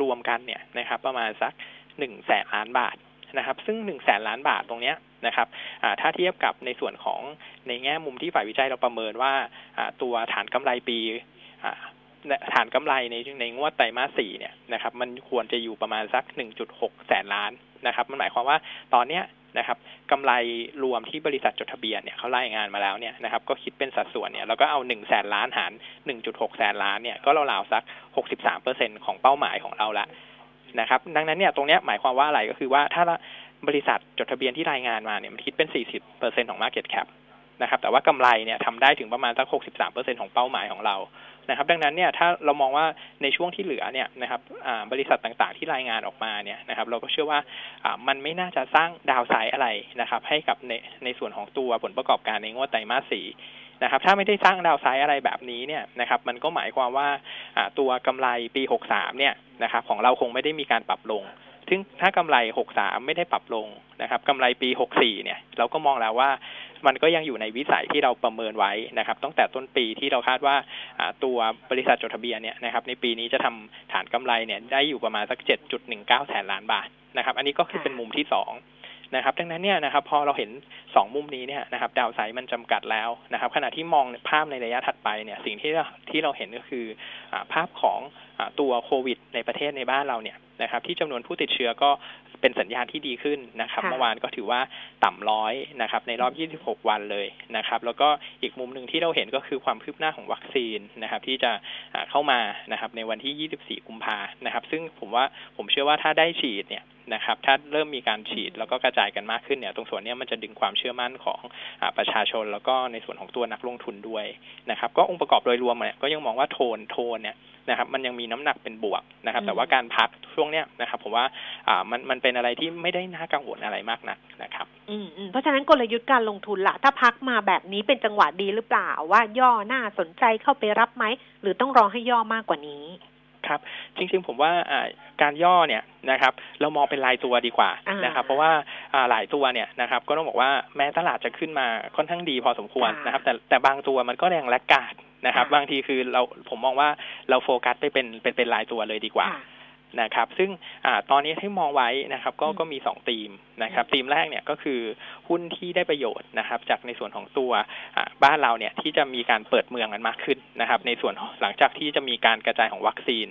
Speaker 7: รวมกันเนี่ยนะครับ ประมาณสัก 1 แสนล้านบาท นะครับ ซึ่ง1แสนล้านบาทตรงเนี้ยนะครับถ้าเทียบกับในส่วนของในแง่มุมที่ฝ่ายวิจัยเราประเมินว่าตัวฐานกำไรปีฐานกำไรในในงวดไตรมาสสี่เนี่ยนะครับ มันควรจะอยู่ประมาณสัก1.6แสนล้านนะครับ มันหมายความว่าตอนเนี้ยนะครับกำไรรวมที่บริษัทจดทะเบียนเนี่ยเขารายงานมาแล้วเนี่ยนะครับ ก็คิดเป็นสัดส่วนเนี่ยเราก็เอา1แสนล้านหาร1.6แสนล้านเนี่ยก็ราวๆสัก63%ของเป้าหมายของเราละ นะครับ ดังนั้นเนี่ยตรงนี้หมายความว่าอะไรก็คือว่าถ้าบริษัทจดทะเบียนที่รายงานมาเนี่ยมันคิดเป็น 40%ของ Market Cap นะครับ แต่ว่ากำไรเนี่ยทำได้ถึงประมาณสัก 63%ของเป้าหมายของเรานะครับ ดังนั้นเนี่ยถ้าเรามองว่าในช่วงที่เหลือเนี่ยนะครับบริษัทต่างๆที่รายงานออกมาเนี่ยนะครับ เราก็เชื่อว่ามันไม่น่าจะสร้างดาวไซด์อะไรนะครับ ให้กับในในส่วนของตัวผลประกอบการในงวดไตรมาสสี่ นะครับถ้าไม่ได้สร้างดาวไซด์อะไรแบบนี้เนี่ยนะครับมันก็หมายความว่าตัวกำไรปี 63 เนี่ยนะครับของเราคงไม่ได้มีการปรับลง ซึ่งถ้ากำไร 63 ไม่ได้ปรับลงนะครับกำไรปี 64 เนี่ยเราก็มองแล้วว่ามันก็ยังอยู่ในวิสัยที่เราประเมินไว้นะครับตั้งแต่ต้นปีที่เราคาดว่าตัวบริษัทจดทะเบียนเนี่ยนะครับในปีนี้จะทำฐานกำไรเนี่ยได้อยู่ประมาณสัก 7.19 แสนล้านบาทนะครับ อันนี้ก็คือเป็นมุมที่สอง นะครับ ดังนั้นเนี่ยนะครับ พอเราเห็นสองมุมนี้เนี่ยนะครับ ดาวไซด์มันจำกัดแล้วนะครับ ขณะที่มองภาพในระยะถัดไปเนี่ย สิ่งที่เราที่เราเห็นก็คืออาภาพของอาตัวโควิด ในประเทศในบ้านเราเนี่ยนะครับ ที่จำนวนผู้ติดเชื้อก็เป็นสัญญาณที่ดีขึ้นนะครับ
Speaker 1: ค่ะ
Speaker 7: เมื่อวานก็ถือว่าต่ำร้อยนะครับ ในรอบ 26 วันเลยนะครับ แล้วก็อีกมุมหนึ่งที่เราเห็นก็คือความคืบหน้าของวัคซีนนะครับ ที่จะอ่าเข้ามานะครับ ในวันที่ 24 กุมภานะครับ ซึ่งผมว่าผมเชื่อว่าถ้าได้ฉีดเนี่ย นะครับถ้าเริ่มมีการฉีดแล้วก็กระจายกันมากขึ้นเนี่ยตรงส่วนเนี้ยมันจะดึงความเชื่อมั่นของอาประชาชน แล้วก็ในส่วนของตัวนักลงทุนด้วยนะครับก็องค์ประกอบโดยรวมเนี่ยก็ยังมองว่าโทนโทนเนี่ยนะครับมันยังมีน้ำหนักเป็นบวกนะครับ
Speaker 1: อืม
Speaker 7: แต่ว่าการพักช่วงเนี้ยนะครับผมว่าอ่ามันมันเป็นอะไรที่ไม่ได้น่ากังวลอะไรมากนักนะครับ
Speaker 1: อืมอืมเพราะฉะนั้นกลยุทธ์การลงทุนล่ะ ถ้าพักมาแบบนี้เป็นจังหวะดีหรือเปล่าว่าย่อน่าสนใจเข้าไปรับไหม หรือต้องรอให้ย่อมากกว่านี้
Speaker 7: ครับจริงๆผมว่าอ่าการย่อเนี่ยนะครับเรามองเป็นรายตัวดีกว่า
Speaker 1: อ่าน
Speaker 7: นะครับเพราะว่าอ่าหลายตัวเนี่ยนะครับก็ต้องบอกว่าแม้ตลาดจะขึ้นมาค่อนข้างดีพอสมควร
Speaker 1: ค่ะ
Speaker 7: นะครับแต่แต่บางตัวมันก็แรงและกาดนะครับ
Speaker 1: ค่ะ
Speaker 7: บางทีคือเราผมมองว่าเราโฟกัสไปเป็นเป็นเป็นรายตัวเลยดีกว่า
Speaker 1: ค่ะ
Speaker 7: นะครับซึ่งอาตอนนี้ให้มองไว้นะครับก็
Speaker 1: อืม
Speaker 7: ก็มีสองธีมนะครับธีมแรกเนี่ยก็คือหุ้นที่ได้ประโยชน์นะครับ จากในส่วนของตัวอ่าบ้านเราเนี่ยที่จะมีการเปิดเมืองกันมากขึ้นนะครับ ในส่วนของหลังจากที่จะมีการกระจายของวัคซีน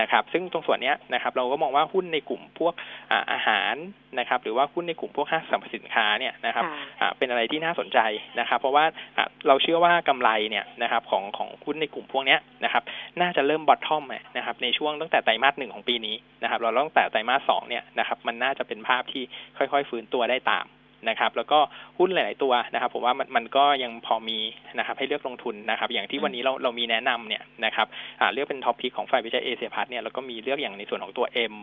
Speaker 7: นะครับ ซึ่งตรงส่วนเนี้ยนะครับ เราก็มองว่าหุ้นในกลุ่มพวกอ่าอาหารนะครับ หรือว่าหุ้นในกลุ่มพวกห้างสรรพสินค้าเนี่ยนะครับ
Speaker 1: ค่ะ
Speaker 7: อ่าเป็นอะไรที่น่าสนใจนะครับ เพราะว่าอ่าเราเชื่อว่ากำไรเนี่ยนะครับของของหุ้นในกลุ่มพวกเนี้ยนะครับ น่าจะเริ่มบอททอมนะครับ ในช่วงตั้งแต่ไตรมาสหนึ่งของปีนี้นะครับ เราตั้งแต่ไตรมาสสองเนี่ยนะครับ มันน่าจะเป็นภาพที่ค่อยๆ ฟื้นตัวได้ตาม นะครับ แล้วก็หุ้นหลาย ๆ ตัวนะครับ ผมว่ามันมันก็ยังพอมีนะครับ ให้เลือกลงทุนนะครับ อย่างที่วันนี้เราเรามีแนะนำเนี่ยนะครับอ่าเลือกเป็น top pick ของฝ่ายวิจัยเอเชียพลัสเนี่ยแล้วก็มีเลือกอย่างในส่วนของตัว M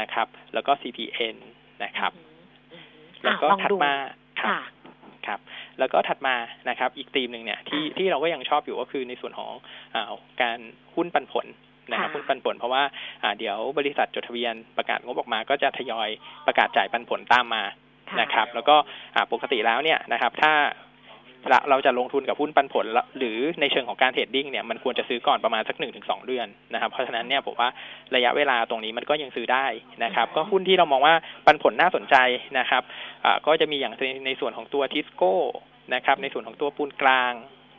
Speaker 7: นะครับ แล้วก็ CPN นะครับ
Speaker 1: อืม
Speaker 7: แล้วก็
Speaker 1: อะลอง
Speaker 7: ถัด
Speaker 1: ดู
Speaker 7: มาครับ
Speaker 1: ค่ะ
Speaker 7: ครับแล้วก็ถัดมานะครับอีกธีมหนึ่งเนี่ยที่
Speaker 1: อ่า
Speaker 7: ที่เราก็ยังชอบอยู่ก็คือในส่วนของอาการหุ้นปันผลนะครับ
Speaker 1: ค่ะ
Speaker 7: หุ้นปันผลเพราะว่าอ่าเดี๋ยวบริษัทจดทะเบียนประกาศงบออกมาก็จะทยอยประกาศจ่ายปันผลตามมา
Speaker 1: ค่ะ
Speaker 7: นะครับ แล้วก็อ่าปกติแล้วเนี่ยนะครับ ถ้าเราเราจะลงทุนกับหุ้นปันผลละหรือในเชิงของการ trading เนี่ยมันควรจะซื้อก่อนประมาณสักหนึ่งถึงสองเดือนนะครับเพราะฉะนั้นเนี่ยผมว่าระยะเวลาตรงนี้มันก็ยังซื้อได้นะครับ ก็หุ้นที่เรามองว่าปันผลน่าสนใจนะครับอ่าก็จะมีอย่างในในส่วนของตัวทิสโก้นะครับ ในส่วนของตัวปูนกลาง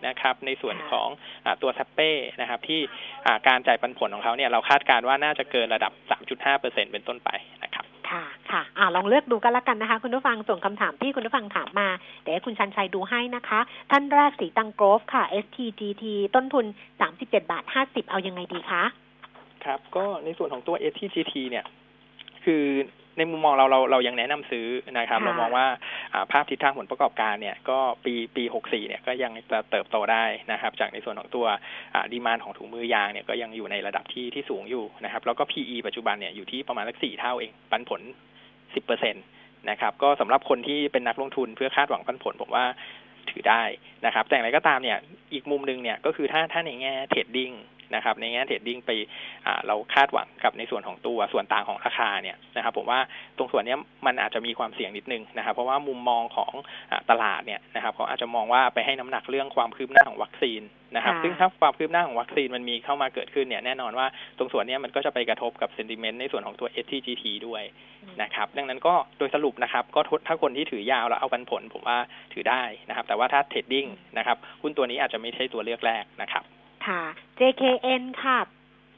Speaker 7: นะครับในส่วนของอาตัวเซ็ปเป้นะครับที่อ่าการจ่ายปันผลของเขาเนี่ยเราคาดการณ์ว่าน่าจะเกินระดับ 3.5เปอร์เซ็นต์เป็นต้นไปนะครับ
Speaker 1: ค่ะค่ะอ่าลองเลือกดูกันละกันนะคะ คุณผู้ฟังส่งคำถามที่คุณผู้ฟังถามมา เดี๋ยวให้คุณชันชัยดูให้นะคะ ท่านแรกสีตังโกรฟค่ะ STGT ต้นทุน 37 บาท 50 เอายังไงดีคะ
Speaker 7: ครับ ก็ในส่วนของตัว STGT เนี่ย คือ ในมุมมองเราเราเรายังแนะนำซื้อนะครับ
Speaker 1: ค่ะ
Speaker 7: เรามองว่าอ่าภาพทิศทางผลประกอบการเนี่ยก็ปีปี64เนี่ยก็ยังจะเติบโตได้นะครับ จากในส่วนของตัวดีมานของถุงมือยางเนี่ยก็ยังอยู่ในระดับที่ที่สูงอยู่นะครับ แล้วก็ PE ปัจจุบันเนี่ยอยู่ที่ประมาณสักสี่เท่าเอง ปันผล10เปอร์เซ็นต์นะครับก็สำหรับคนที่เป็นนักลงทุนเพื่อคาดหวังปันผลผมว่าถือได้นะครับ แต่อย่างไรก็ตามเนี่ยอีกมุมหนึ่งเนี่ยก็คือถ้าถ้าในแง่ trading นะครับในแง่ trading ไปเราคาดหวังกับในส่วนของตัวส่วนต่างของราคาเนี่ยนะครับผมว่าตรงส่วนนี้มันอาจจะมีความเสี่ยงนิดนึงนะครับ เพราะว่ามุมมองของอตลาดเนี่ยนะครับเขาอาจจะมองว่าไปให้น้ำหนักเรื่องความคืบหน้าของวัคซีนนะครับ ซึ่งถ้าความคืบหน้าของวัคซีนมันมีเข้ามาเกิดขึ้นเนี่ยแน่นอนว่าตรงส่วนนี้มันก็จะไปกระทบกับ sentiment ในส่วนของตัว STGT ด้วยนะครับ ดังนั้นก็โดยสรุปนะครับ ก็ถ้าคนที่ถือยาวแล้วเอาปันผล ผมว่าถือได้นะครับ แต่ว่าถ้า trading นะครับหุ้นตัวนี้อาจจะไม่ใช่ตัวเลือกแรกนะครับ
Speaker 1: ค่ะ JKN ค่ะ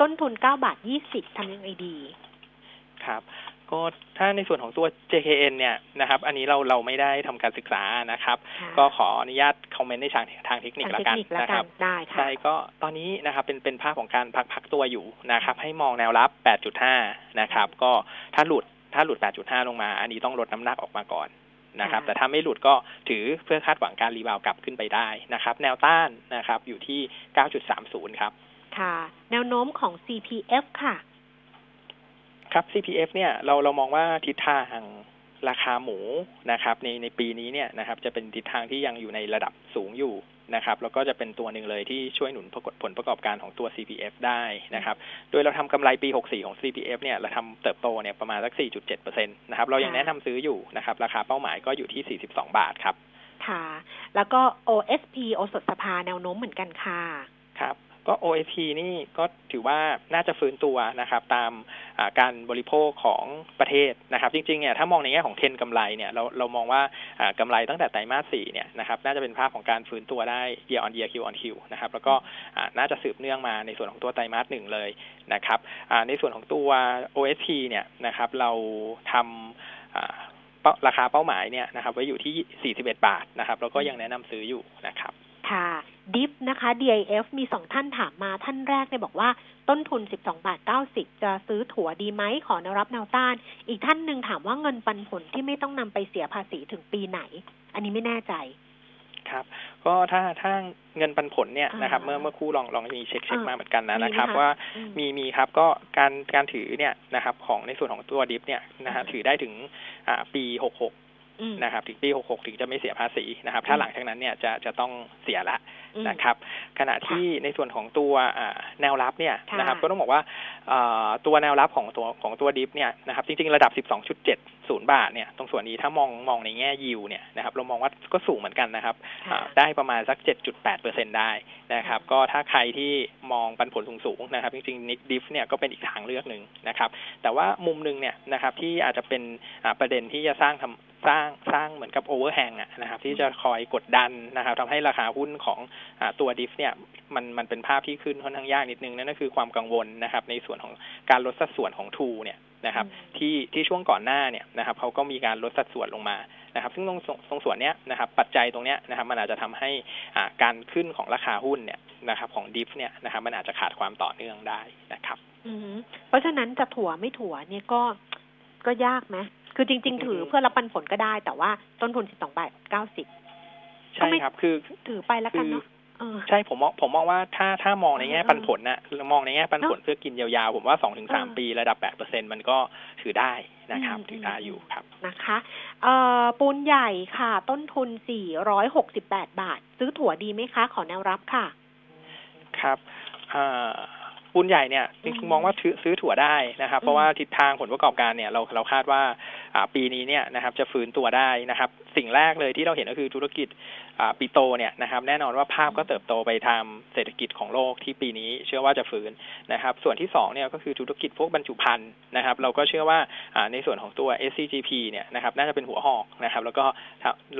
Speaker 1: ต้นทุน9บาท20ทำยังไงดี
Speaker 7: ครับก็ถ้าในส่วนของตัว JKN เนี่ยนะครับ อันนี้เราเราไม่ได้ทำการศึกษานะครับ
Speaker 1: ค่ะ
Speaker 7: ก็ขออนุญาต comment ในทางทางเทคนิค
Speaker 1: ทาง
Speaker 7: ละ
Speaker 1: เทค
Speaker 7: กัน
Speaker 1: นิคละ
Speaker 7: นะ
Speaker 1: กั
Speaker 7: ครั
Speaker 1: น
Speaker 7: บ
Speaker 1: ได้ค่ะ
Speaker 7: ใช่ก็ตอนนี้นะครับเป็นเป็นภาพของการพักพักตัวอยู่นะครับ ให้มองแนวรับ 8.5 นะครับ ก็ถ้าหลุดถ้าหลุด 8.5 ลงมา อันนี้ต้องลดน้ำหนักออกมาก่อน นะครับ
Speaker 1: ค่ะ
Speaker 7: แต่ถ้าไม่หลุดก็ถือเพื่อคาดหวังการ rebound กลับขึ้นไปได้นะครับ แนวต้านนะครับ อยู่ที่ 9.30 ครับ
Speaker 1: ค่ะ แนวโน้มของ CPF ค่ะ
Speaker 7: ครับ CPF เนี่ยเราเรามองว่าทิศทาง ราคาหมูนะครับในในปีนี้เนี่ยนะครับจะเป็นทิศทางที่ยังอยู่ในระดับสูงอยู่นะครับแล้วก็จะเป็นตัวหนึ่งเลยที่ช่วยหนุนผลผลประกอบการของตัว CPF ได้นะครับ โดยเราทำกำไรปี 64 ของ CPF เนี่ยเราทำเติบโตเนี่ยประมาณสัก 4.7%นะครับเรายัง
Speaker 1: ค่ะ
Speaker 7: แนะนำซื้ออยู่นะครับ ราคาเป้าหมายก็อยู่ที่ 42 บาทครับ
Speaker 1: ค่ะ แล้วก็ OSP โอสถสภาแนวโน้มเหมือนกันค่ะ
Speaker 7: ครับก็ OAT นี่ก็ถือว่าน่าจะฟื้นตัวนะครับ ตาม การบริโภคของประเทศนะครับ จริงๆเนี่ยถ้ามองในแง่ของเทรนกำไรเนี่ยเราเรามองว่ากำไรตั้งแต่ไตรมาสสี่เนี่ยนะครับน่าจะเป็นภาพของการฟื้นตัวได้ year on year Q on Q นะครับแล้วก็น่าจะสืบเนื่องมาในส่วนของตัวไตรมาสหนึ่งเลยนะครับในส่วนของตัว OST เนี่ยนะครับเราทำราคาเป้าหมายเนี่ยนะครับไว้อยู่ที่ 41 บาทนะครับแล้วก็ยังแนะนำซื้ออยู่นะครับ
Speaker 1: ค่ะดิฟนะคะ DIF มีสองท่านถามมาท่านแรกเนี่ยบอกว่าต้นทุน 12 บาท 90 จะซื้อถั่วดีไหมขอแนวรับแนวต้าน อีกท่านหนึ่งถามว่าเงินปันผลที่ไม่ต้องนำไปเสียภาษีถึงปีไหน อันนี้ไม่แน่ใจ
Speaker 7: ครับ ก็ถ้าถ้าเงินปันผลเนี่ยนะครับ เมื่อเมื่อคู่ลองลองมีเช็คเช็คมาเหมือนกันนะนะครับ ว่ามีมีครับก็การการถือเนี่ยนะครับ ของในส่วนของตัวดิฟเนี่ยนะฮะถือได้ถึงอ่าปีหกหก นะครับถึงปี 66 ถึงจะไม่เสียภาษีนะครับ ถ้าหลังจากนั้นเนี่ยจะจะต้องเสียละนะครับ ขณะที่ในส่วนของตัวแนวรับเนี่ยนะครับ ก็ต้องบอกว่าตัวแนวรับของตัวของตัว DIF เนี่ยนะครับจริงๆ ระดับ 12.70 บาทเนี่ยตรงส่วนนี้ถ้ามองมองในแง่ยิวเนี่ยนะครับเรามองว่าก็สูงเหมือนกันนะครับ ได้ประมาณสัก 7.8%ได้นะครับ ก็ถ้าใครที่มองปันผลสูงๆนะครับ จริงๆ DIF เนี่ยก็เป็นอีกทางเลือกหนึ่งนะครับ แต่ว่ามุมหนึ่งเนี่ยนะครับที่อาจจะเป็นประเด็นที่จะสร้างทำ สร้างสร้างเหมือนกับ overhang อะนะครับ ที่จะคอยกดดันนะครับทำให้ราคาหุ้นของอตัวดิฟเนี่ยมันมันเป็นภาพที่ขึ้นค่อนข้างยากนิดนึงนั่นก็คือความกังวลนะครับ ในส่วนของการลดสัดส่วนของทูเนี่ยนะครับ ที่ที่ช่วงก่อนหน้าเนี่ยนะครับเขาก็มีการลดสัดส่วนลงมานะครับ ซึ่งตรงตรงส่วนเนี้ยนะครับ ปัจจัยตรงเนี้ยนะครับ มันอาจจะทำให้อ่าการขึ้นของราคาหุ้นเนี่ยนะครับ ของดิฟเนี่ยนะครับ มันอาจจะขาดความต่อเนื่องได้นะครับ
Speaker 1: เพราะฉะนั้นจะถั่วไม่ถั่วเนี่ยก็ก็ยากไหม คือจริง ๆ ถือเพื่อรับปันผลก็ได้ แต่ว่าต้นทุนสิบสองบาทเก้าสิบ
Speaker 7: ใช่ครับ คือ
Speaker 1: ถือไปแล้วกันเนาะ
Speaker 7: ใช่ผมมองผมมองว่าถ้าถ้ามองในแง่ปันผลนะมองในแง่ปันผลเพื่อกินยาวๆ ผมว่าสองถึงสามปีระดับแปดเปอร์เซ็นมันก็ถือได้นะครับ ถือได้อยู่ครับ
Speaker 1: นะคะเอ่อปูนใหญ่ค่ะ ต้นทุนสี่ร้อยหกสิบแปดบาท ซื้อถั่วดีไหมคะ ขอแนวรับค่ะ
Speaker 7: ครับอ่าปูนใหญ่เนี่ยจริงๆมองว่าซื้อถั่วได้นะครับ เพราะว่าทิศทางผลประกอบการเนี่ยเราเราคาดว่า ปีนี้เนี่ยนะครับจะฟื้นตัวได้นะครับ สิ่งแรกเลยที่เราเห็นก็คือธุรกิจปีโตเนี่ยนะครับแน่นอนว่าภาพก็เติบโตไปทำเศรษฐกิจของโลกที่ปีนี้เชื่อว่าจะฟื้นนะครับ ส่วนที่2เนี่ยก็คือธุรกิจพวกบรรจุภัณฑ์นะครับ เราก็เชื่อว่าในส่วนของตัว SCGP เนี่ยนะครับน่าจะเป็นหัวหอกนะครับ แล้วก็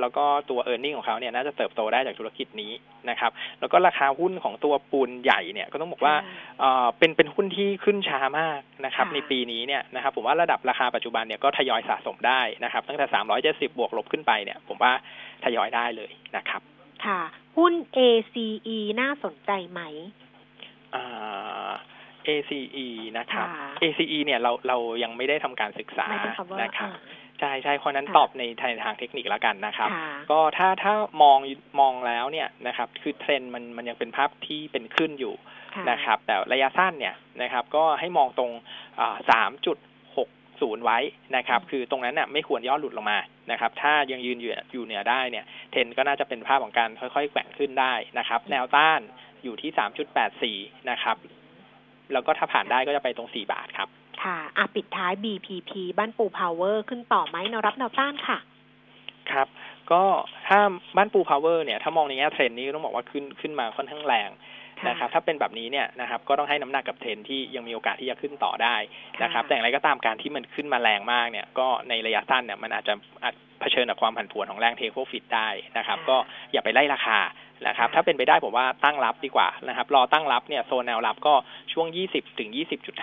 Speaker 7: แล้วก็ตัว e a r n i n g ของเขาเนี่ยน่าจะเติบโตได้จากธุรกิจนี้นะครับ แล้วก็ราคาหุ้นของตัวปูนใหญ่เนี่ยก็ต้องบอกว่าเป็นเป็นหุ้นที่ขึ้นช้ามากนะครับในปีนี้เนี่ยนะครับผมว่าระดับราคาปัจจุบันเนี่ยก็ทยอยสะสมได้นะครับ ตั้งแต่ 370 บวกลบขึ้นไปเนี่ยผมว่าทยอยได้เลยนะครับ
Speaker 1: ค่ะ หุ้น ACE น่าสนใจไหม
Speaker 7: อ่า ACE นะครับ ACE เนี่ยเราเรายังไม่ได้ทำการศึกษานะครับใช่ใช่คนนั้นตอบในทางเทคนิคแล้วกันนะครับ ก็ถ้าถ้ามองมองแล้วเนี่ยนะครับ คือเทรนด์มันมันยังเป็นภาพที่เป็นขึ้นอยู่นะครับ แต่ระยะสั้นเนี่ยนะครับ ก็ให้มองตรงสามจุด ศูนย์ไว้นะครับ คือตรงนั้นน่ะไม่ควรย่อหลุดลงมานะครับ ถ้ายังยืนอยู่อยู่เหนือได้เนี่ย เทนก็น่าจะเป็นภาพของการค่อยๆแกว่งขึ้นได้นะครับ แนวต้านอยู่ที่สามจุดแปดสี่นะครับ แล้วก็ถ้าผ่านได้ก็จะไปตรงสี่บาทครับ
Speaker 1: ค่ะอะปิดท้าย BPP บ้านปูพาวเวอร์ขึ้นต่อไหมแนวรับแนวต้านค่ะ
Speaker 7: ครับ ก็ถ้าบ้านปูพาวเวอร์เนี่ย ถ้ามองในแง่เทรนนี้ต้องบอกว่าขึ้นขึ้นมาค่อนข้างแรง นะครับถ้าเป็นแบบนี้เนี่ยนะครับก็ต้องให้น้ำหนักกับเทรนที่ยังมีโอกาสที่จะขึ้นต่อได้นะครับแต่อย่างไรก็ตามการที่มันขึ้นมาแรงมากเนี่ยก็ในระยะสั้นเนี่ยมันอาจจะอาจเผชิญกับความผันผวนของแรง take profit ได้นะครับก็อย่าไปไล่ราคานะครับถ้าเป็นไปได้ผมว่าตั้งรับดีกว่านะครับรอตั้งรับเนี่ยโซนแนวรับก็ช่วง 20ถึง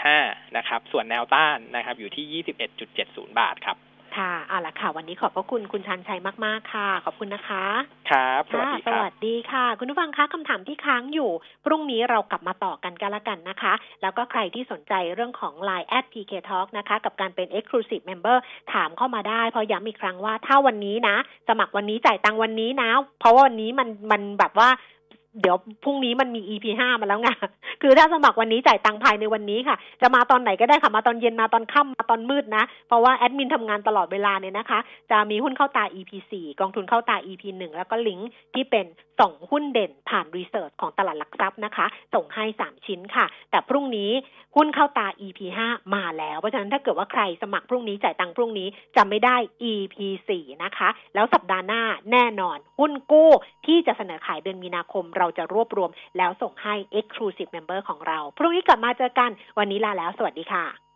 Speaker 7: 20.5 นะครับส่วนแนวต้านนะครับอยู่ที่ 21.70 บาทครับ
Speaker 1: ค่ะเอาละค่ะ วันนี้ขอบพระคุณคุณชันชัยมาก ๆ ค่ะ ขอบคุณนะคะ
Speaker 7: ครับ สวัสดี
Speaker 1: ครับสวัสดีค่ะ คุณผู้ฟังคะคำถามที่ค้างอยู่ พรุ่งนี้เรากลับมาต่อกันกันละกันนะคะ แล้วก็ใครที่สนใจเรื่องของ Line at PK Talk นะคะ กับการเป็น Exclusive Member ถามเข้ามาได้ เพราะย้ำอีกครั้งว่าถ้าวันนี้นะ สมัครวันนี้จ่ายตังวันนี้นะ เพราะว่าวันนี้มันมันแบบว่า เดี๋ยวพรุ่งนี้มันมี EP ห้ามาแล้วไงคือถ้าสมัครวันนี้จ่ายตังภายในวันนี้ค่ะ จะมาตอนไหนก็ได้ค่ะ มาตอนเย็นมาตอนค่ำมาตอนมืดนะ เพราะว่าแอดมินทำงานตลอดเวลาเนี่ยนะคะ จะมีหุ้นเข้าตา EP สี่กองทุนเข้าตา EP หนึ่งแล้วก็ลิงก์ที่เป็น ส่งหุ้นเด่นผ่านรีเสิร์ชของตลาดหลักทรัพย์นะคะ ส่งให้สามชิ้นค่ะ แต่พรุ่งนี้หุ้นเข้าตา EP ห้ามาแล้ว เพราะฉะนั้นถ้าเกิดว่าใครสมัครพรุ่งนี้จ่ายตังพรุ่งนี้จะไม่ได้ EP สี่นะคะ แล้วสัปดาห์หน้าแน่นอน หุ้นกู้ที่จะเสนอขายเดือนมีนาคมเราจะรวบรวม แล้วส่งให้ Exclusive Member ของเรา พรุ่งนี้กลับมาเจอกัน วันนี้ลาแล้ว สวัสดีค่ะ